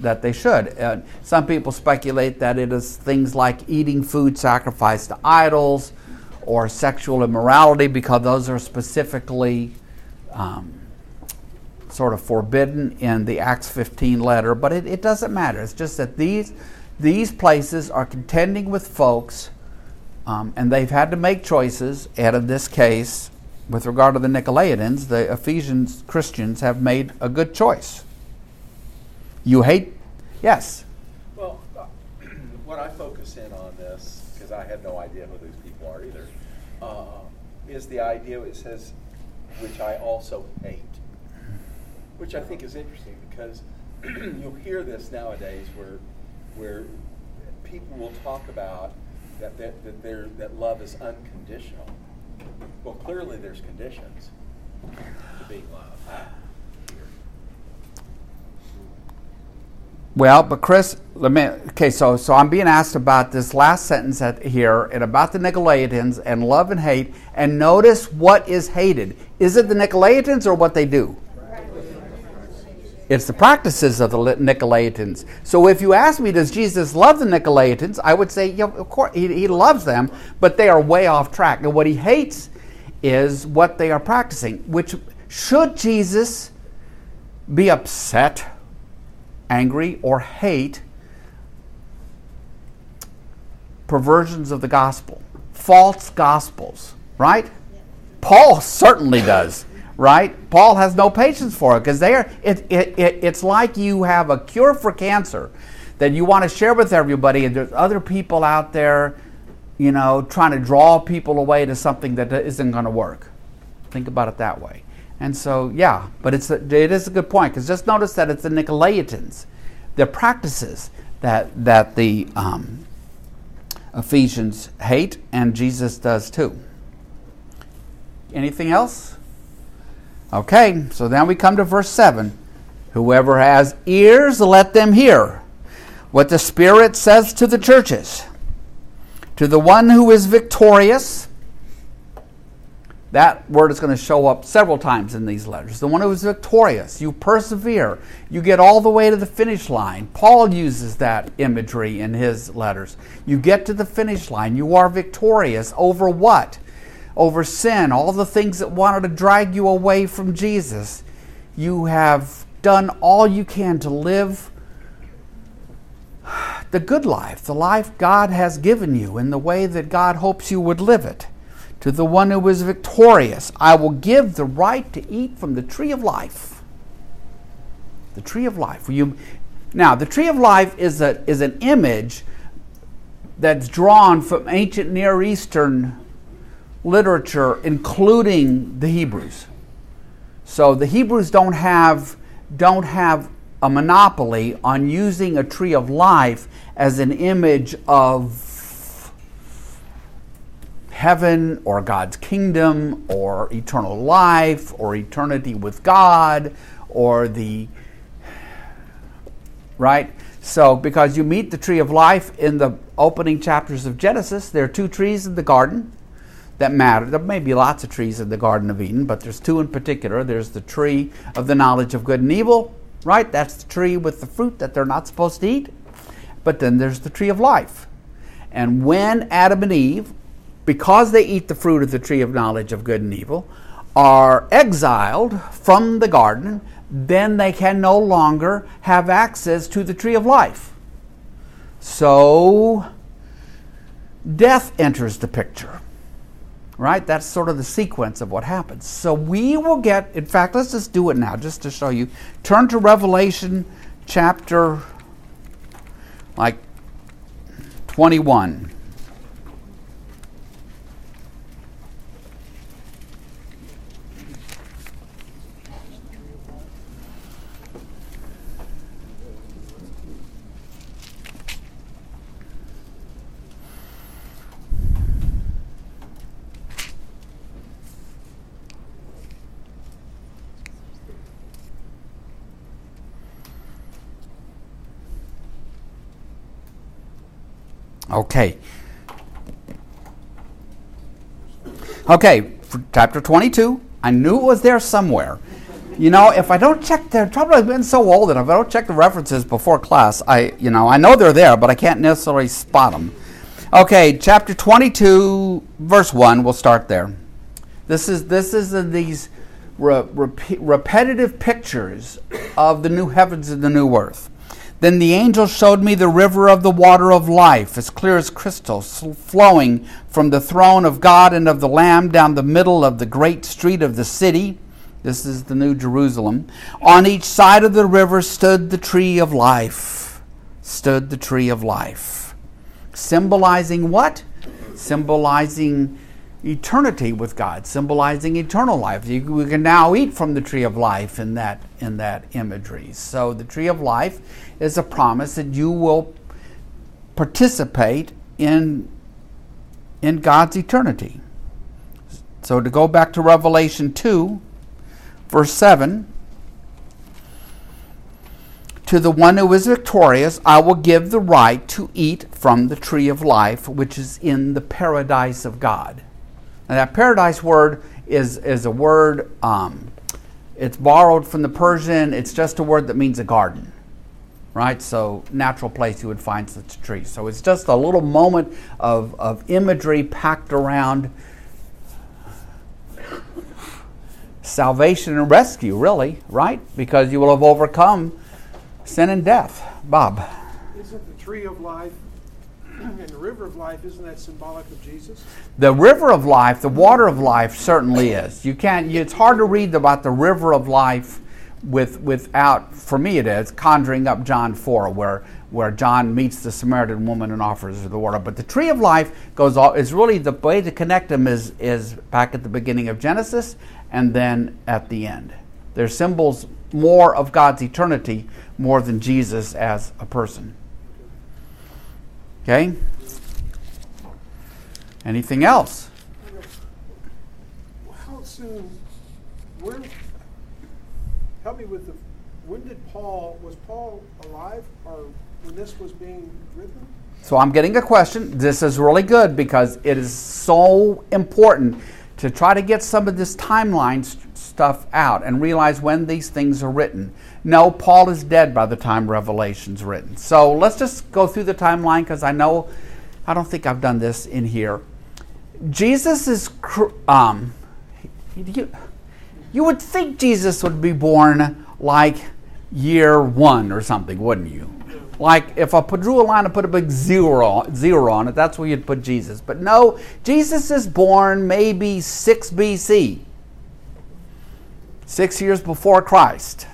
Speaker 1: that they should. Uh, some people speculate that it is things like eating food sacrificed to idols or sexual immorality because those are specifically um, sort of forbidden in the Acts 15 letter, but it, it doesn't matter. It's just that these, these places are contending with folks um, and they've had to make choices, and in this case, with regard to the Nicolaitans, the Ephesians Christians have made a good choice. You hate, yes.
Speaker 4: Well, uh, what I focus in on this, because I had no idea who these people are either, uh, is the idea it says, which I also hate, which I think is interesting because you'll hear this nowadays where, where people will talk about that, that, that, that love is unconditional. Well, clearly there's conditions to being loved.
Speaker 1: Well, but Chris, let me. Okay, so so I'm being asked about this last sentence here and about the Nicolaitans and love and hate. And notice what is hated. Is it the Nicolaitans or what they do? It's the practices of the Nicolaitans. So if you ask me, does Jesus love the Nicolaitans? I would say, yeah, of course, he, he loves them, but they are way off track. And what he hates is what they are practicing, which should Jesus be upset angry, or hate perversions of the gospel, false gospels, right? Paul certainly does, right? Paul has no patience for it because they are. It, it, it, it's like you have a cure for cancer that you want to share with everybody, and there's other people out there you know, trying to draw people away to something that isn't going to work. Think about it that way. And so, yeah, but it's a, it is a good point because just notice that it's the Nicolaitans, their practices that that the um, Ephesians hate, and Jesus does too. Anything else? Okay, so then we come to verse 7. Whoever has ears, let them hear what the Spirit says to the churches. To the one who is victorious, that word is going to show up several times in these letters. The one who is victorious, you persevere, you get all the way to the finish line. Paul uses that imagery in his letters. You get to the finish line, you are victorious over what? Over sin, all the things that wanted to drag you away from Jesus. You have done all you can to live the good life, the life God has given you in the way that God hopes you would live it. To the one who is victorious, I will give the right to eat from the tree of life. The tree of life. You, now, the tree of life is, a, is an image that's drawn from ancient Near Eastern literature, including the Hebrews. So the Hebrews don't have, don't have a monopoly on using a tree of life as an image of heaven or God's kingdom or eternal life or eternity with God or the right? So because you meet the tree of life in the opening chapters of Genesis there are two trees in the garden that matter. There may be lots of trees in the garden of Eden but there's two in particular. There's the tree of the knowledge of good and evil right? That's the tree with the fruit that they're not supposed to eat. But then there's the tree of life. And when Adam and Eve because they eat the fruit of the tree of knowledge of good and evil, are exiled from the garden, then they can no longer have access to the tree of life. So, death enters the picture. Right? That's sort of the sequence of what happens. So, we will get, in fact, let's just do it now just to show you. Turn to Revelation chapter like 21. Okay. Okay, chapter 22. I knew it was there somewhere. You know, if I don't check the trouble I've been so old that if I don't check the references before class, I you know, I know they're there, but I can't necessarily spot them. Okay, chapter 22, verse 1, we'll start there. This is this is these re- rep- repetitive pictures of the new heavens and the new earth. Then the angel showed me the river of the water of life, as clear as crystal, flowing from the throne of God and of the Lamb down the middle of the great street of the city. This is the New Jerusalem. On each side of the river stood the tree of life. Stood the tree of life. Symbolizing what? Symbolizing eternity with God, symbolizing eternal life. You, we can now eat from the tree of life in that in that imagery. So the tree of life is a promise that you will participate in in God's eternity. So to go back to Revelation 2 verse 7 to the one who is victorious, I will give the right to eat from the tree of life, which is in the paradise of God. Now, that paradise word is, is a word, um, it's borrowed from the Persian. It's just a word that means a garden, right? So, natural place you would find such a tree. So, it's just a little moment of, of imagery packed around salvation and rescue, really, right? Because you will have overcome sin and death. Bob.
Speaker 5: Isn't the tree of life and the river of life, isn't that symbolic of Jesus?
Speaker 1: The river of life, the water of life certainly is. You can't, it's hard to read about the river of life with without for me it is conjuring up John 4 where where John meets the Samaritan woman and offers her the water. But the tree of life goes all is really the way to connect them is is back at the beginning of Genesis and then at the end. They're symbols more of God's eternity more than Jesus as a person. Okay? Anything else?
Speaker 5: How soon, when, help me with the, when did Paul, was Paul alive or when this was being written?
Speaker 1: So I'm getting a question. This is really good because it is so important to try to get some of this timeline st- stuff out and realize when these things are written. No, Paul is dead by the time Revelation's written. So let's just go through the timeline because I know, I don't think I've done this in here. Jesus is, um, you, you would think Jesus would be born like year one or something, wouldn't you? Like if I put, drew a line and put a big zero, zero on it, that's where you'd put Jesus. But no, Jesus is born maybe 6 BC, six years before Christ.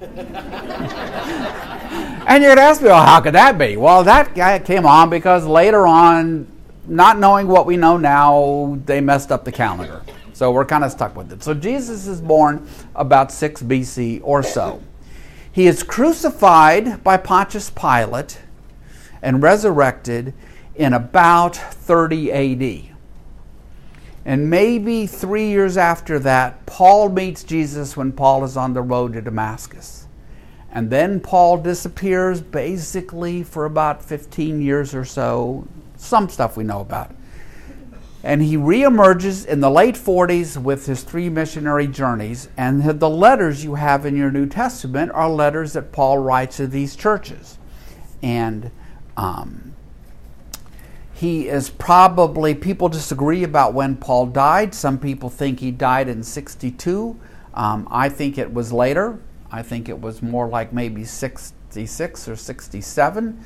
Speaker 1: and you'd ask me, well, how could that be? Well, that guy came on because later on, not knowing what we know now, they messed up the calendar. So we're kind of stuck with it. So Jesus is born about 6 BC or so. He is crucified by Pontius Pilate and resurrected in about 30 AD. And maybe three years after that, Paul meets Jesus when Paul is on the road to Damascus. And then Paul disappears basically for about 15 years or so. Some stuff we know about. And he reemerges in the late 40s with his three missionary journeys. And the letters you have in your New Testament are letters that Paul writes to these churches. And um, he is probably, people disagree about when Paul died. Some people think he died in 62. Um, I think it was later. I think it was more like maybe 66 or 67.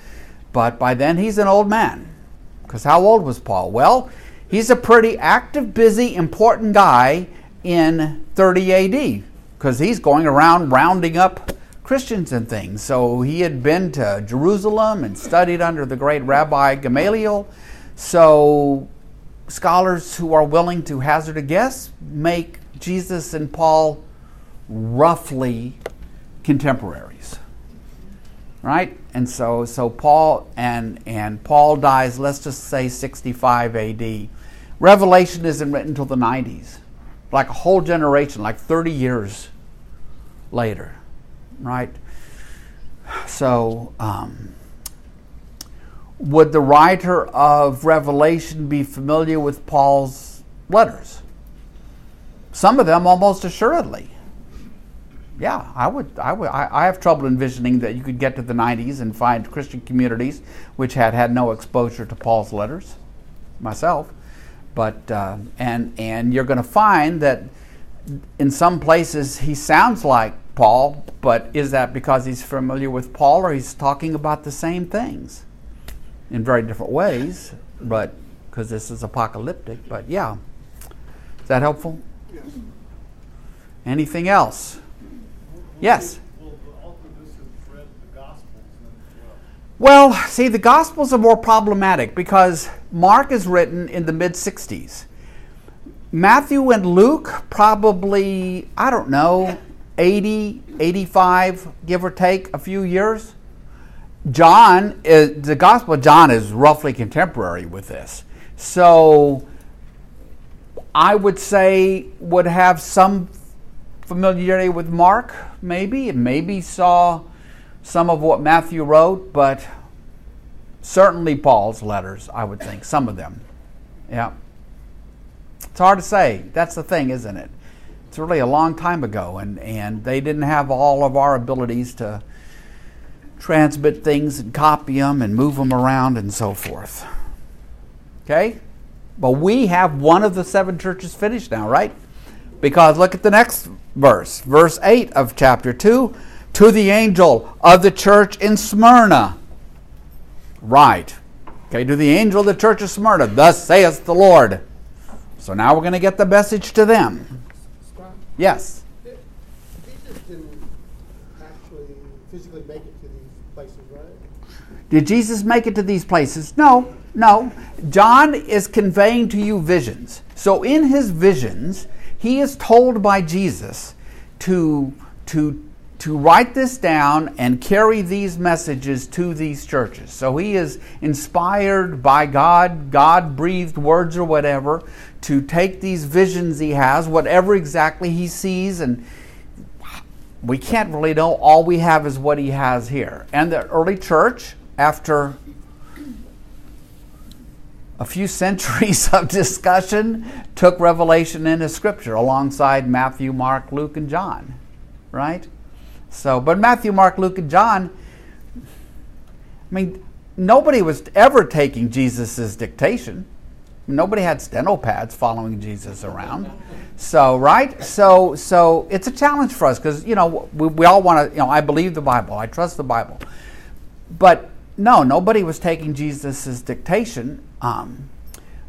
Speaker 1: But by then he's an old man. Because how old was Paul? Well, he's a pretty active, busy, important guy in 30 AD because he's going around rounding up Christians and things. So he had been to Jerusalem and studied under the great Rabbi Gamaliel. So scholars who are willing to hazard a guess make Jesus and Paul roughly contemporaries. Right? And so so Paul and and Paul dies let's just say 65 AD. Revelation isn't written until the 90s. Like a whole generation, like 30 years later. Right? So um, would the writer of Revelation be familiar with Paul's letters? Some of them almost assuredly. Yeah, I would. I would. I, have trouble envisioning that you could get to the '90s and find Christian communities which had had no exposure to Paul's letters. Myself, but uh, and and you're going to find that in some places he sounds like Paul, but is that because he's familiar with Paul or he's talking about the same things? In very different ways, but because this is apocalyptic. But yeah, is that helpful?
Speaker 5: Yes.
Speaker 1: Anything else? Yes.
Speaker 2: Will the author of this have read the Gospels then as well?
Speaker 1: Well, see, the Gospels are more problematic because Mark is written in the mid 60s. Matthew and Luke, probably, I don't know, 80, 85, give or take a few years. John, is, the Gospel of John is roughly contemporary with this. So I would say would have some familiarity with Mark, maybe, maybe saw some of what Matthew wrote, but certainly Paul's letters, I would think, some of them. Yeah. It's hard to say. That's the thing, isn't it? It's really a long time ago, and, and they didn't have all of our abilities to transmit things and copy them and move them around and so forth. Okay? But we have one of the seven churches finished now, right? Because look at the next verse, verse 8 of chapter 2 to the angel of the church in Smyrna. Right. Okay, to the angel of the church of Smyrna, thus saith the Lord. So now we're going to get the message to them. Yes.
Speaker 5: Didn't physically make it to these places, right?
Speaker 1: Did Jesus make it to these places? No, no. John is conveying to you visions. So in his visions, he is told by Jesus to to to write this down and carry these messages to these churches. So he is inspired by God, God breathed words or whatever, to take these visions he has, whatever exactly he sees, and we can't really know. All we have is what he has here. And the early church, after a few centuries of discussion, took Revelation into Scripture alongside Matthew, Mark, Luke, and John. Right? So, but Matthew, Mark, Luke, and John, I mean, nobody was ever taking Jesus' dictation. Nobody had steno pads following Jesus around. So, right? So, so it's a challenge for us because, you know, we, we all want to, you know, I believe the Bible, I trust the Bible. But no, nobody was taking Jesus' dictation. Um,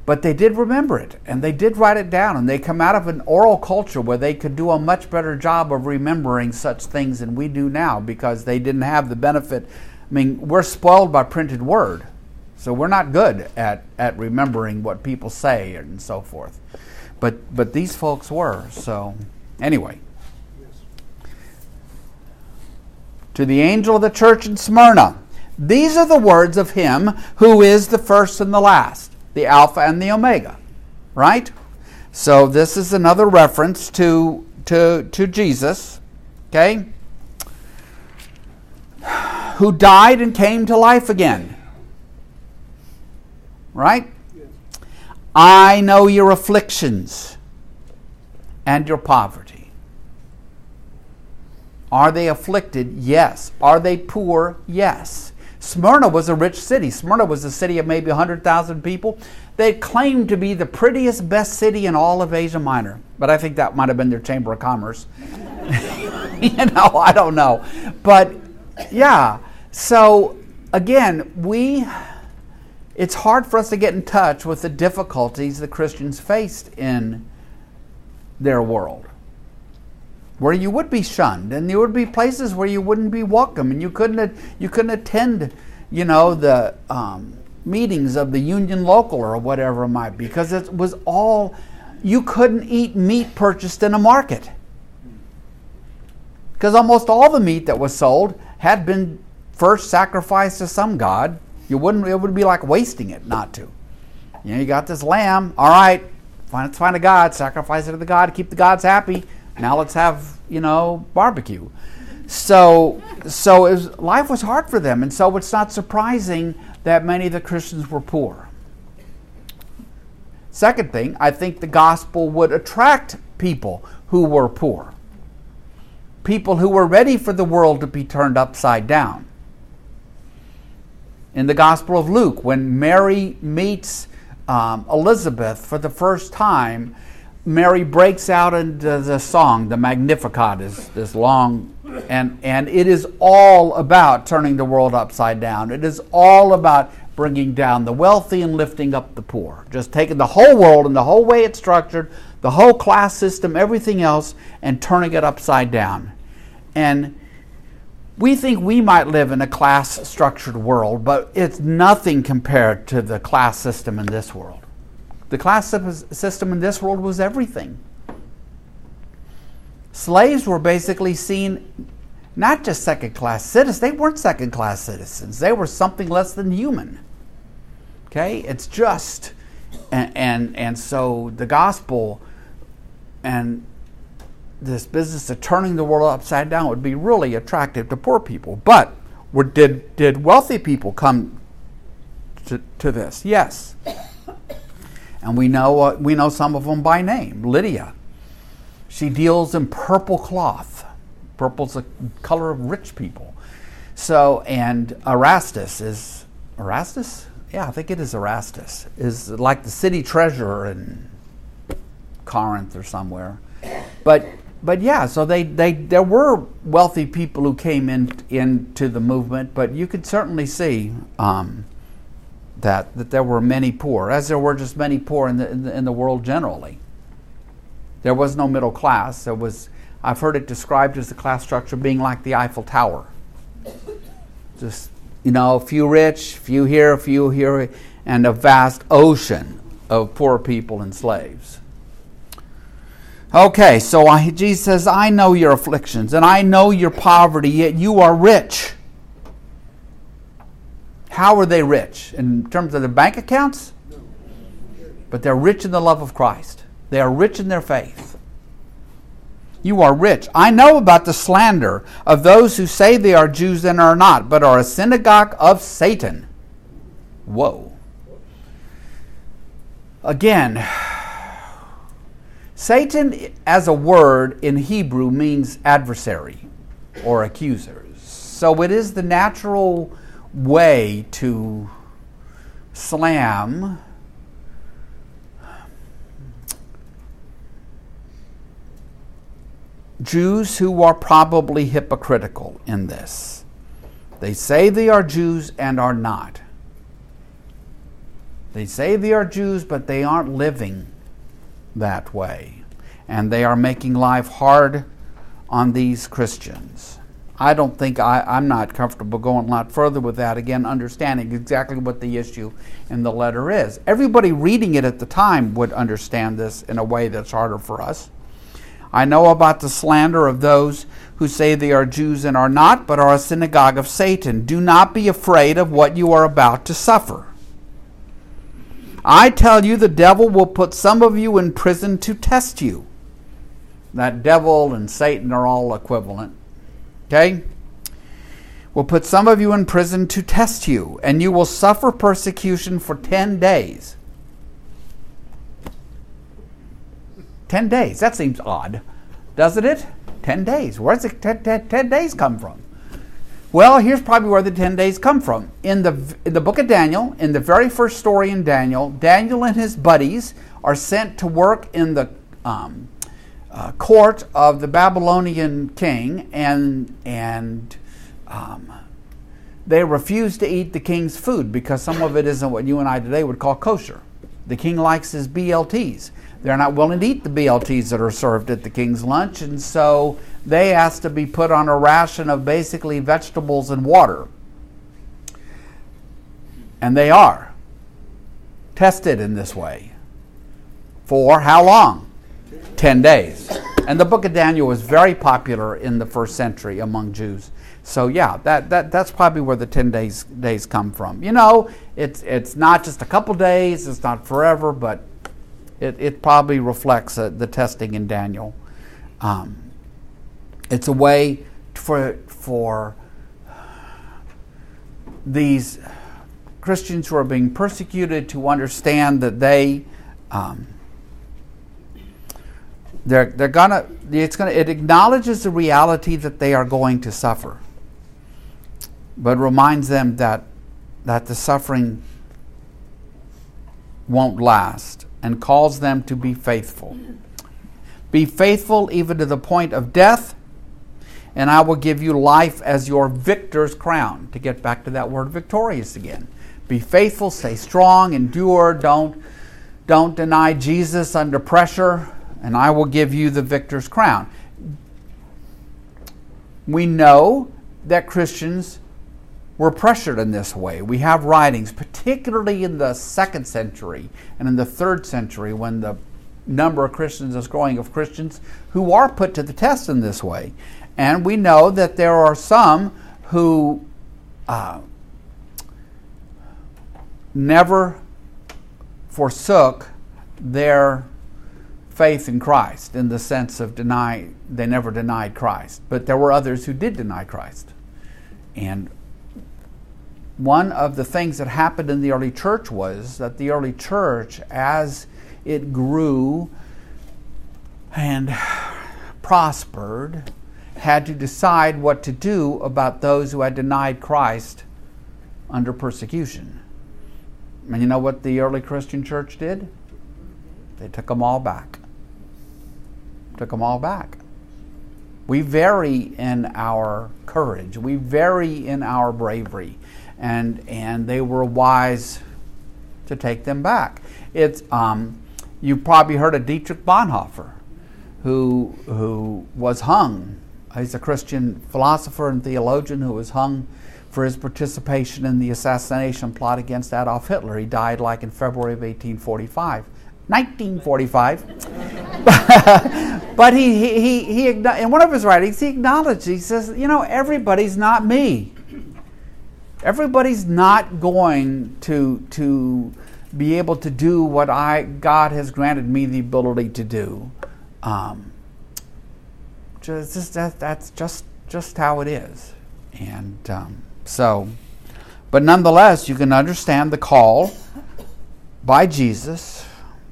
Speaker 1: but they did remember it and they did write it down and they come out of an oral culture where they could do a much better job of remembering such things than we do now because they didn't have the benefit. I mean we're spoiled by printed word so we're not good at, at remembering what people say and so forth. But but these folks were so anyway. To the angel of the church in smyrna these are the words of him who is the first and the last the Alpha and the Omega, right? So this is another reference to, to, to Jesus, okay? Who died and came to life again, right? I know your afflictions and your poverty. Are they afflicted? Yes. Are they poor? Yes. Smyrna was a rich city. Smyrna was a city of maybe 100,000 people. They claimed to be the prettiest, best city in all of Asia Minor. But I think that might have been their Chamber of Commerce. you know, I don't know. But yeah, so again, we, it's hard for us to get in touch with the difficulties the Christians faced in their world where you would be shunned, and there would be places where you wouldn't be welcome, and you couldn't you couldn't attend, you know, the um, meetings of the union local or whatever it might be, because it was all you couldn't eat meat purchased in a market, because almost all the meat that was sold had been first sacrificed to some god. You wouldn't it would be like wasting it not to. You know, you got this lamb. All right, let's find a god, sacrifice it to the god, keep the gods happy now let's have, you know, barbecue. So, so was, life was hard for them, and so it's not surprising that many of the Christians were poor. Second thing, I think the gospel would attract people who were poor, people who were ready for the world to be turned upside down. In the Gospel of Luke, when Mary meets um, Elizabeth for the first time, Mary breaks out into the song, the Magnificat is this long, and, and it is all about turning the world upside down. It is all about bringing down the wealthy and lifting up the poor. Just taking the whole world and the whole way it's structured, the whole class system, everything else, and turning it upside down. And we think we might live in a class structured world, but it's nothing compared to the class system in this world. The class system in this world was everything. Slaves were basically seen not just second class citizens, they weren't second class citizens, they were something less than human. Okay? It's just. And, and, and so the gospel and this business of turning the world upside down would be really attractive to poor people. But did, did wealthy people come to, to this? Yes. And we know, uh, we know some of them by name. Lydia. She deals in purple cloth. Purple's the color of rich people. So, and Erastus is, Erastus? Yeah, I think it is Erastus. Is like the city treasurer in Corinth or somewhere. But but yeah, so they, they there were wealthy people who came in into the movement, but you could certainly see um, that, that there were many poor, as there were just many poor in the, in the, in the world generally. There was no middle class. There was, I've heard it described as the class structure being like the Eiffel Tower. Just, you know, a few rich, few here, few here, and a vast ocean of poor people and slaves. Okay, so I, Jesus says, I know your afflictions and I know your poverty, yet you are rich. How are they rich? In terms of their bank accounts? But they're rich in the love of Christ. They are rich in their faith. You are rich. I know about the slander of those who say they are Jews and are not, but are a synagogue of Satan. Whoa. Again, Satan as a word in Hebrew means adversary or accuser. So it is the natural way to slam Jews who are probably hypocritical in this. They say they are Jews and are not. They say they are Jews, but they aren't living that way. And they are making life hard on these Christians. I don't think I, I'm not comfortable going a lot further with that, again, understanding exactly what the issue in the letter is. Everybody reading it at the time would understand this in a way that's harder for us. I know about the slander of those who say they are Jews and are not, but are a synagogue of Satan. Do not be afraid of what you are about to suffer. I tell you, the devil will put some of you in prison to test you. That devil and Satan are all equivalent. Okay? Will put some of you in prison to test you, and you will suffer persecution for 10 days. 10 days. That seems odd, doesn't it? 10 days. Where's the 10, 10, 10 days come from? Well, here's probably where the 10 days come from. In the, in the book of Daniel, in the very first story in Daniel, Daniel and his buddies are sent to work in the um, uh, court of the Babylonian king, and, and um, they refuse to eat the king's food because some of it isn't what you and I today would call kosher. The king likes his BLTs. They're not willing to eat the BLTs that are served at the king's lunch, and so they ask to be put on a ration of basically vegetables and water. And they are tested in this way. For how long? 10 days. And the book of Daniel was very popular in the first century among Jews. So yeah, that, that that's probably where the 10 days days come from. You know, it's it's not just a couple days, it's not forever, but it, it probably reflects uh, the testing in Daniel. Um, it's a way for, for these Christians who are being persecuted to understand that they um, they're, they're gonna it's gonna it acknowledges the reality that they are going to suffer but reminds them that that the suffering won't last and calls them to be faithful be faithful even to the point of death and I will give you life as your victor's crown. To get back to that word victorious again. Be faithful, stay strong, endure, don't, don't deny Jesus under pressure, and I will give you the victor's crown. We know that Christians were pressured in this way. We have writings, particularly in the second century and in the third century, when the number of Christians is growing of Christians who are put to the test in this way. And we know that there are some who uh, never forsook their faith in Christ in the sense of deny they never denied Christ. But there were others who did deny Christ. And one of the things that happened in the early church was that the early church, as it grew and prospered, had to decide what to do about those who had denied Christ under persecution. And you know what the early Christian church did? They took them all back. Took them all back. We vary in our courage. We vary in our bravery. And, and they were wise to take them back. It's, um, you probably heard of Dietrich Bonhoeffer, who, who was hung He's a Christian philosopher and theologian who was hung for his participation in the assassination plot against Adolf Hitler. He died like in February of 1845. 1945. but he, he, he, he, in one of his writings, he acknowledged, he says, you know, everybody's not me. Everybody's not going to, to be able to do what I, God has granted me the ability to do. Um, just, that, that's just, just how it is. And um, so, but nonetheless, you can understand the call by Jesus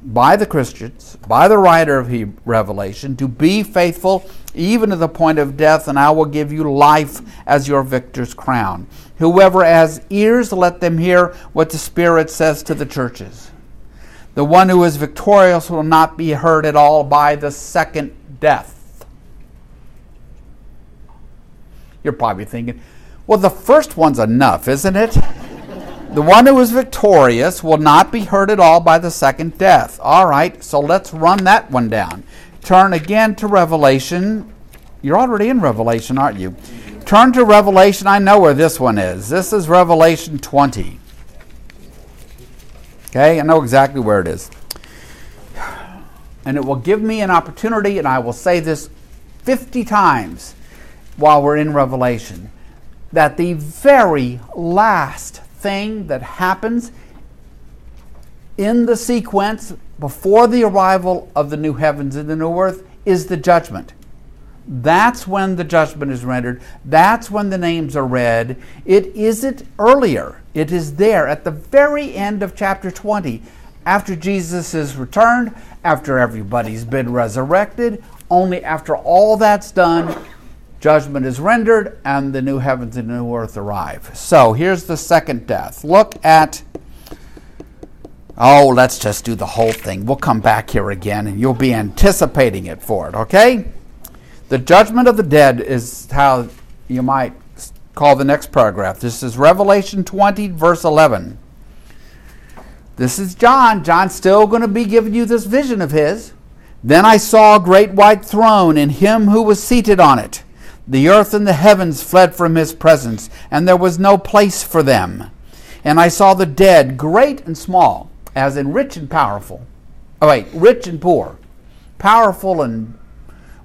Speaker 1: by the Christians, by the writer of Revelation, to be faithful even to the point of death, and I will give you life as your victor's crown. Whoever has ears, let them hear what the Spirit says to the churches. The one who is victorious will not be hurt at all by the second death. You're probably thinking, well, the first one's enough, isn't it? The one who is victorious will not be hurt at all by the second death. All right, so let's run that one down. Turn again to Revelation. You're already in Revelation, aren't you? Turn to Revelation. I know where this one is. This is Revelation 20. Okay, I know exactly where it is. And it will give me an opportunity, and I will say this 50 times while we're in Revelation, that the very last thing that happens in the sequence before the arrival of the new heavens and the new earth is the judgment. That's when the judgment is rendered. That's when the names are read. It isn't earlier. It is there at the very end of chapter 20. After Jesus is returned, after everybody's been resurrected, only after all that's done judgment is rendered, and the new heavens and new earth arrive. So here's the second death. Look at. Oh, let's just do the whole thing. We'll come back here again, and you'll be anticipating it for it, okay? The judgment of the dead is how you might call the next paragraph. This is Revelation 20, verse 11. This is John. John's still going to be giving you this vision of his. Then I saw a great white throne and him who was seated on it the earth and the heavens fled from his presence, and there was no place for them. And I saw the dead, great and small, as in rich and powerful. Oh, wait, rich and poor, powerful and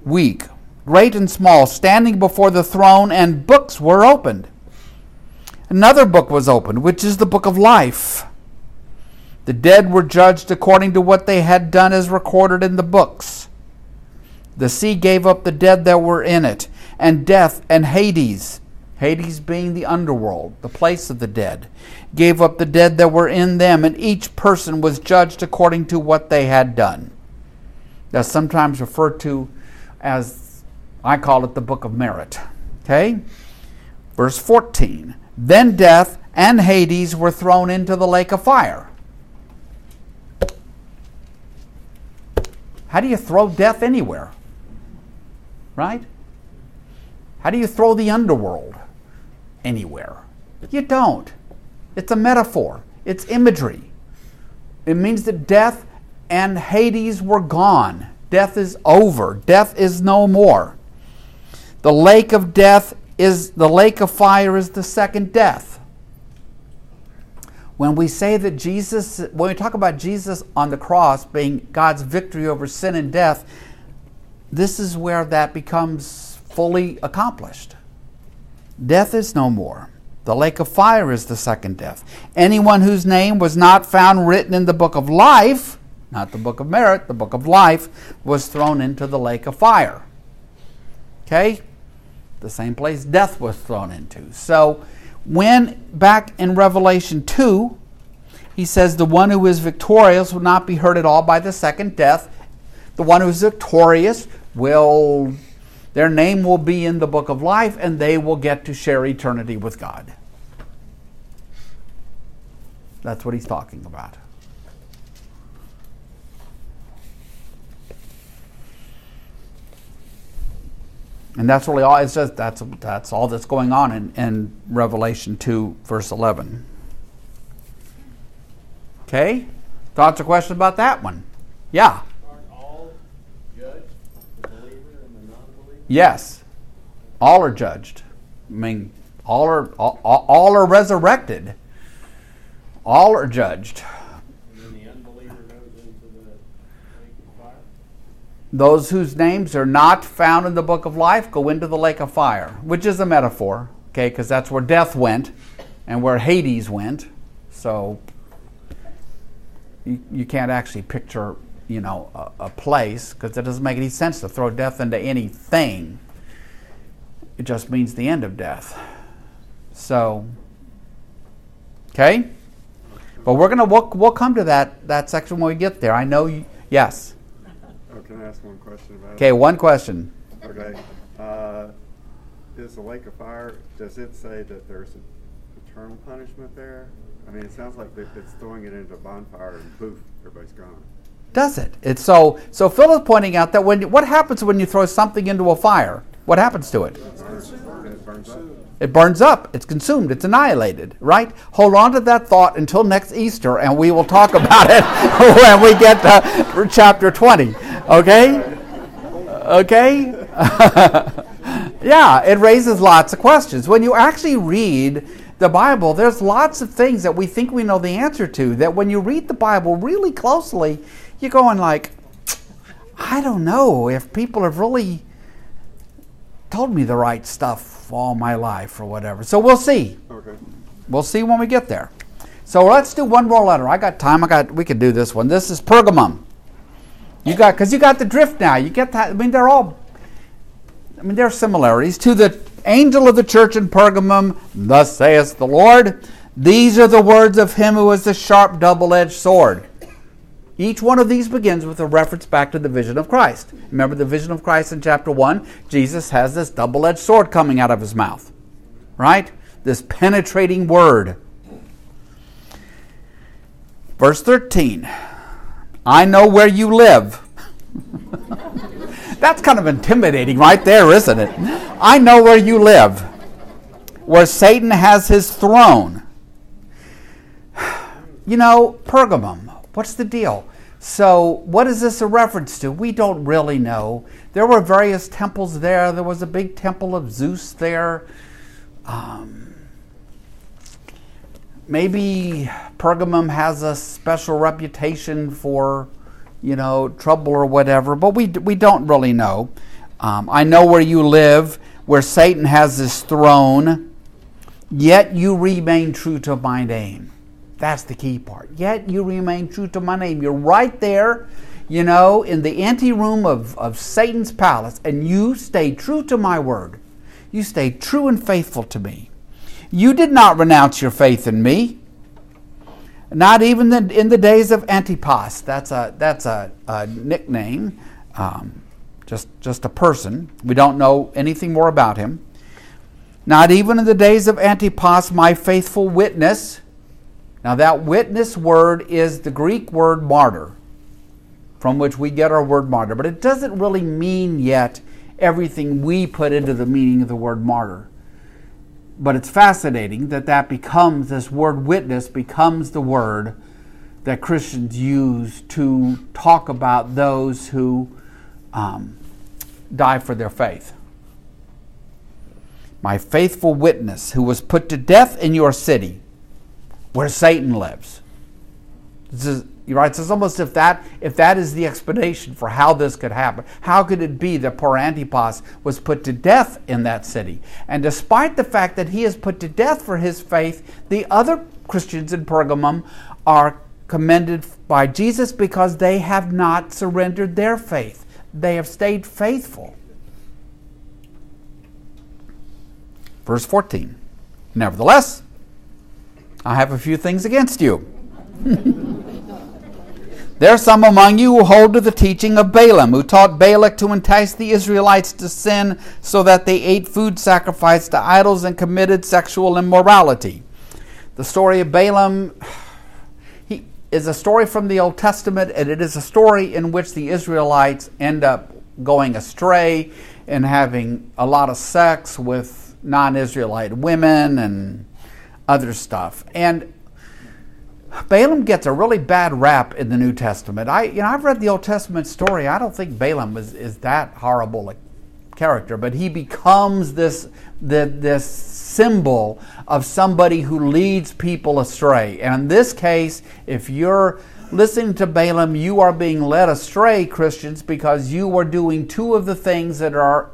Speaker 1: weak, great and small, standing before the throne, and books were opened. Another book was opened, which is the book of life. The dead were judged according to what they had done as recorded in the books. The sea gave up the dead that were in it and death and Hades, Hades being the underworld, the place of the dead, gave up the dead that were in them, and each person was judged according to what they had done. That's sometimes referred to as, I call it the book of merit. Okay? Verse 14 Then death and Hades were thrown into the lake of fire. How do you throw death anywhere? Right? How do you throw the underworld anywhere? You don't. It's a metaphor, it's imagery. It means that death and Hades were gone. Death is over. Death is no more. The lake of death is the lake of fire is the second death. When we say that Jesus, when we talk about Jesus on the cross being God's victory over sin and death, this is where that becomes fully accomplished. Death is no more. The lake of fire is the second death. Anyone whose name was not found written in the book of life, not the book of merit, the book of life, was thrown into the lake of fire. Okay? The same place death was thrown into. So, when back in Revelation 2, he says, The one who is victorious will not be hurt at all by the second death. The one who is victorious will their name will be in the book of life, and they will get to share eternity with God. That's what he's talking about. And that's really all it says. That's, that's all that's going on in, in Revelation 2, verse 11. Okay? Thoughts or questions about that one? Yeah.
Speaker 6: Aren't all judged, the believer and the non believer?
Speaker 1: Yes. All are judged. I mean, all are all, all are resurrected. All are judged.
Speaker 2: And then the unbeliever goes into the lake of fire.
Speaker 1: Those whose names are not found in the book of life go into the lake of fire, which is a metaphor, okay, because that's where death went and where Hades went. So you, you can't actually picture, you know, a, a place because it doesn't make any sense to throw death into anything. It just means the end of death. So, okay? But we're gonna we'll, we'll come to that that section when we get there. I know you. Yes.
Speaker 3: Oh, can I ask one question about
Speaker 1: Okay. One question.
Speaker 3: Okay. Uh, is the lake of fire, does it say that there's a eternal punishment there? I mean, it sounds like it's throwing it into a bonfire and poof, everybody's gone.
Speaker 1: Does it? It's so. So Phil is pointing out that when what happens when you throw something into a fire? What happens to it?
Speaker 3: It burns, it burns up.
Speaker 1: It's consumed. It's annihilated. Right? Hold on to that thought until next Easter, and we will talk about it when we get to chapter twenty. Okay? Okay? yeah, it raises lots of questions. When you actually read the Bible, there's lots of things that we think we know the answer to. That when you read the Bible really closely, you're going like, I don't know if people have really told me the right stuff all my life or whatever. So we'll see.
Speaker 3: Okay.
Speaker 1: We'll see when we get there. So let's do one more letter. I got time. I got. We could do this one. This is Pergamum. You got because you got the drift now. You get that. I mean, they're all. I mean, there are similarities to the angel of the church in Pergamum. Thus saith the Lord. These are the words of him who is the sharp, double-edged sword. Each one of these begins with a reference back to the vision of Christ. Remember the vision of Christ in chapter 1? Jesus has this double edged sword coming out of his mouth, right? This penetrating word. Verse 13 I know where you live. That's kind of intimidating right there, isn't it? I know where you live, where Satan has his throne. You know, Pergamum, what's the deal? So, what is this a reference to? We don't really know. There were various temples there. There was a big temple of Zeus there. Um, maybe Pergamum has a special reputation for, you know, trouble or whatever, but we, we don't really know. Um, I know where you live, where Satan has his throne, yet you remain true to my name. That's the key part. Yet you remain true to my name. You're right there, you know, in the anteroom of, of Satan's palace, and you stay true to my word. You stay true and faithful to me. You did not renounce your faith in me. Not even in the days of Antipas. That's a, that's a, a nickname, um, just, just a person. We don't know anything more about him. Not even in the days of Antipas, my faithful witness. Now, that witness word is the Greek word martyr, from which we get our word martyr, but it doesn't really mean yet everything we put into the meaning of the word martyr. But it's fascinating that that becomes, this word witness becomes the word that Christians use to talk about those who um, die for their faith. My faithful witness who was put to death in your city where Satan lives. This is, right. It's almost if that if that is the explanation for how this could happen. How could it be that poor Antipas was put to death in that city? And despite the fact that he is put to death for his faith, the other Christians in Pergamum are commended by Jesus because they have not surrendered their faith. They have stayed faithful. Verse 14. Nevertheless, I have a few things against you. there are some among you who hold to the teaching of Balaam, who taught Balak to entice the Israelites to sin so that they ate food sacrificed to idols and committed sexual immorality. The story of Balaam he, is a story from the Old Testament, and it is a story in which the Israelites end up going astray and having a lot of sex with non Israelite women and other stuff. And Balaam gets a really bad rap in the New Testament. I, you know, I've read the Old Testament story. I don't think Balaam is, is that horrible a character, but he becomes this, the, this symbol of somebody who leads people astray. And in this case, if you're listening to Balaam, you are being led astray, Christians, because you are doing two of the things that are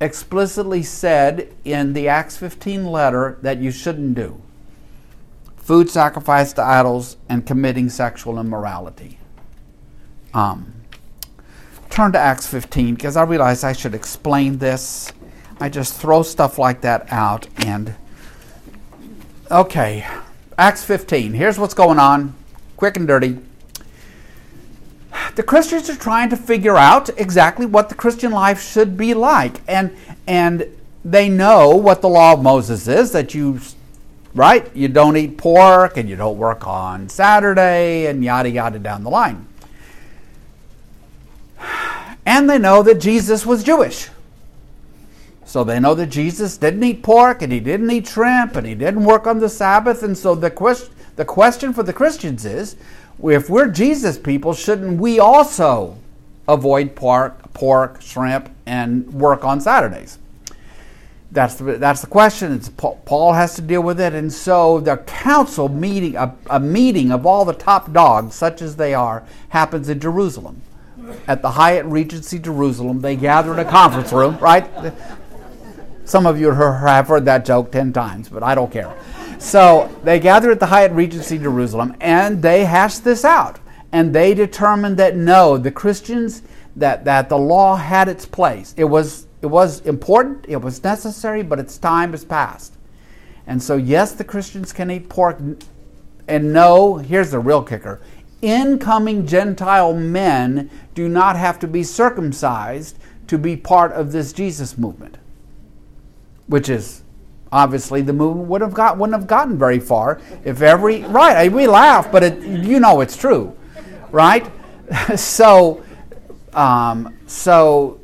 Speaker 1: explicitly said in the Acts 15 letter that you shouldn't do food sacrifice to idols and committing sexual immorality. Um, turn to Acts 15 because I realize I should explain this. I just throw stuff like that out and. Okay, Acts 15. Here's what's going on, quick and dirty. The Christians are trying to figure out exactly what the Christian life should be like. And, and they know what the law of Moses is that you, right? You don't eat pork and you don't work on Saturday and yada yada down the line. And they know that Jesus was Jewish. So they know that Jesus didn't eat pork and he didn't eat shrimp and he didn't work on the Sabbath. And so the, quest- the question for the Christians is if we're Jesus people, shouldn't we also avoid pork, pork, shrimp, and work on Saturdays? That's the, that's the question. It's, Paul has to deal with it. And so the council meeting, a, a meeting of all the top dogs, such as they are, happens in Jerusalem at the Hyatt Regency Jerusalem. They gather in a conference room, right? Some of you have heard that joke 10 times, but I don't care. So they gather at the Hyatt Regency Jerusalem and they hash this out. And they determined that no, the Christians, that, that the law had its place. It was, it was important, it was necessary, but its time has passed. And so, yes, the Christians can eat pork. And no, here's the real kicker incoming Gentile men do not have to be circumcised to be part of this Jesus movement, which is obviously the movement would have got wouldn't have gotten very far if every right we laugh, but it, you know it's true, right? so, um, so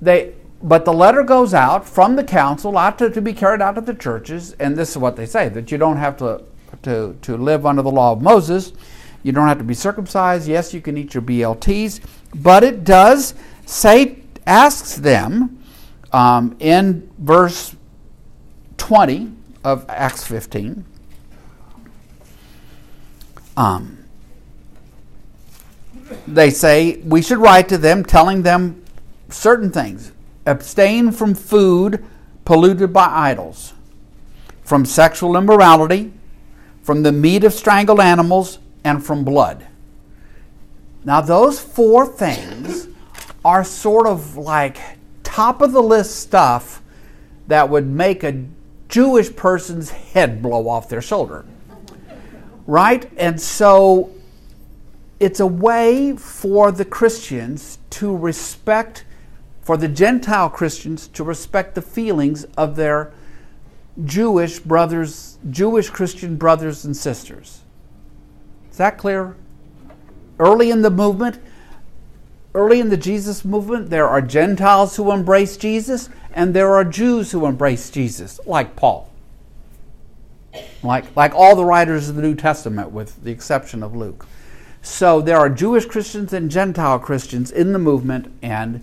Speaker 1: they. But the letter goes out from the council out to, to be carried out to the churches, and this is what they say that you don't have to, to, to live under the law of Moses you don't have to be circumcised. Yes, you can eat your BLTs, but it does say, asks them um, in verse 20 of Acts 15. Um, they say we should write to them telling them certain things abstain from food polluted by idols, from sexual immorality, from the meat of strangled animals and from blood. Now, those four things are sort of like top of the list stuff that would make a Jewish person's head blow off their shoulder. Right? And so it's a way for the Christians to respect, for the Gentile Christians to respect the feelings of their Jewish brothers, Jewish Christian brothers and sisters. Is that clear? Early in the movement, early in the Jesus movement, there are Gentiles who embrace Jesus and there are Jews who embrace Jesus, like Paul. Like, like all the writers of the New Testament, with the exception of Luke. So there are Jewish Christians and Gentile Christians in the movement, and,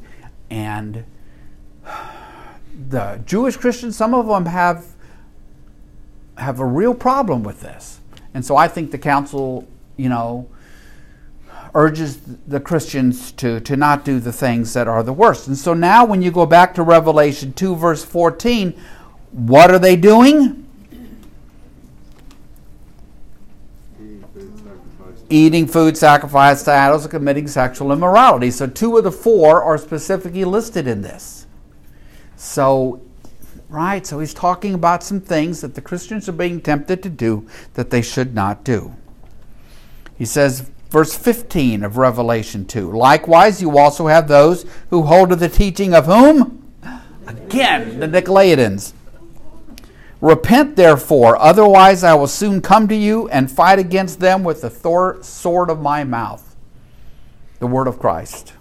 Speaker 1: and the Jewish Christians, some of them have, have a real problem with this. And so I think the council you know, urges the Christians to, to not do the things that are the worst. And so now, when you go back to Revelation 2, verse 14, what are they doing? Eating food sacrificed to idols and committing sexual immorality. So, two of the four are specifically listed in this. So, right, so he's talking about some things that the Christians are being tempted to do that they should not do. He says, verse 15 of Revelation 2 Likewise, you also have those who hold to the teaching of whom? Again, the Nicolaitans. Repent, therefore, otherwise I will soon come to you and fight against them with the thor- sword of my mouth. The word of Christ.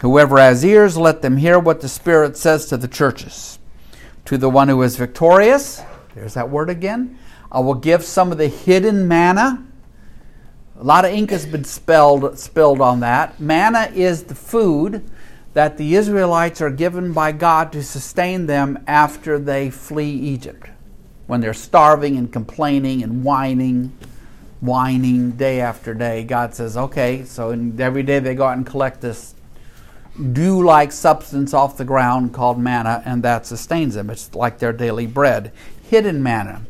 Speaker 1: Whoever has ears, let them hear what the Spirit says to the churches. To the one who is victorious, there's that word again I will give some of the hidden manna A lot of ink has been spilled, spilled on that. Manna is the food that the Israelites are given by God to sustain them after they flee Egypt. When they're starving and complaining and whining, whining day after day, God says, okay, so every day they go out and collect this dew like substance off the ground called manna, and that sustains them. It's like their daily bread. Hidden manna.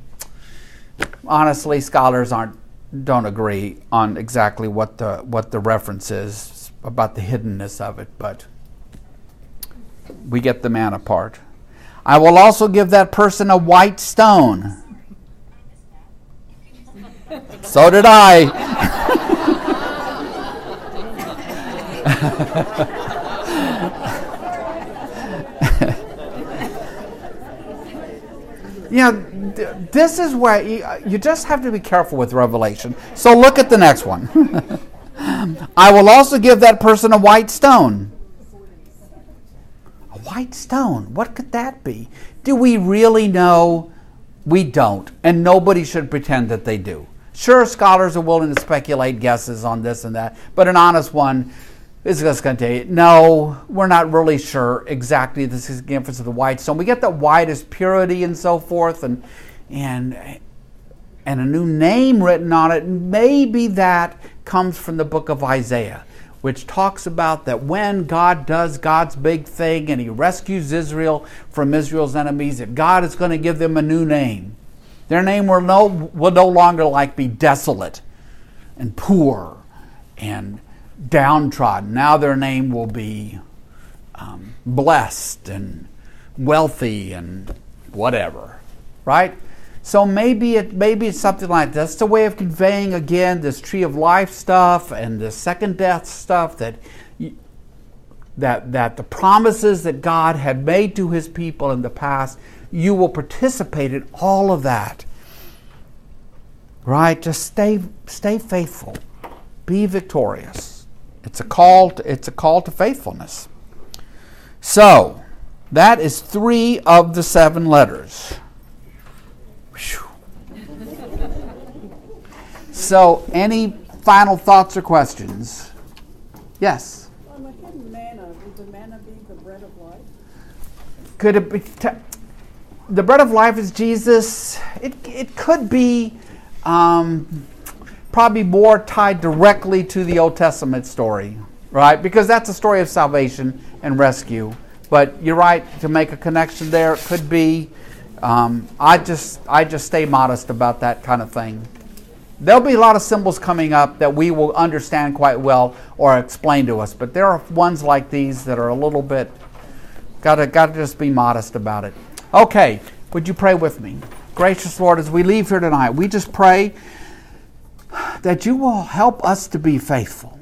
Speaker 1: Honestly, scholars aren't don't agree on exactly what the what the reference is about the hiddenness of it, but we get the manna part. I will also give that person a white stone. so did I. you know, this is where you, you just have to be careful with Revelation. So look at the next one. I will also give that person a white stone. A white stone? What could that be? Do we really know? We don't. And nobody should pretend that they do. Sure, scholars are willing to speculate guesses on this and that, but an honest one is going to tell no, we're not really sure exactly the significance of the white stone. We get the white as purity and so forth, and and and a new name written on it. Maybe that comes from the book of Isaiah, which talks about that when God does God's big thing and He rescues Israel from Israel's enemies, that God is going to give them a new name. Their name will no will no longer like be desolate and poor and downtrodden. Now their name will be um, blessed and wealthy and whatever, right? So maybe it maybe it's something like this. It's a way of conveying again this tree of life stuff and the second death stuff that that that the promises that God had made to His people in the past, you will participate in all of that. Right? Just stay stay faithful, be victorious. It's a call to, it's a call to faithfulness. So, that is 3 of the 7 letters. so, any final thoughts or questions? Yes.
Speaker 6: On the hidden manna, would the manna be the bread of life?
Speaker 1: Could it be t- the bread of life is Jesus? It it could be um, probably more tied directly to the Old Testament story, right? Because that's a story of salvation and rescue. But you're right to make a connection there. It could be. Um, I just I just stay modest about that kind of thing. There'll be a lot of symbols coming up that we will understand quite well or explain to us, but there are ones like these that are a little bit gotta gotta just be modest about it. Okay, would you pray with me? Gracious Lord, as we leave here tonight, we just pray that you will help us to be faithful.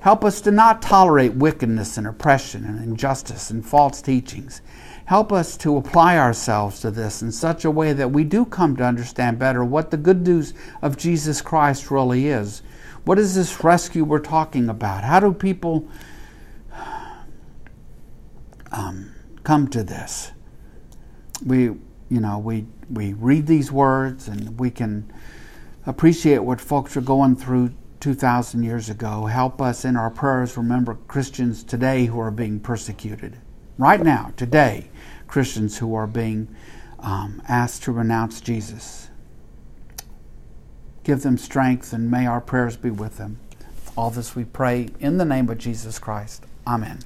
Speaker 1: Help us to not tolerate wickedness and oppression and injustice and false teachings. Help us to apply ourselves to this in such a way that we do come to understand better what the good news of Jesus Christ really is. What is this rescue we're talking about? How do people um, come to this? We, you know, we we read these words and we can appreciate what folks are going through 2,000 years ago. Help us in our prayers remember Christians today who are being persecuted. Right now, today, Christians who are being um, asked to renounce Jesus. Give them strength and may our prayers be with them. All this we pray in the name of Jesus Christ. Amen.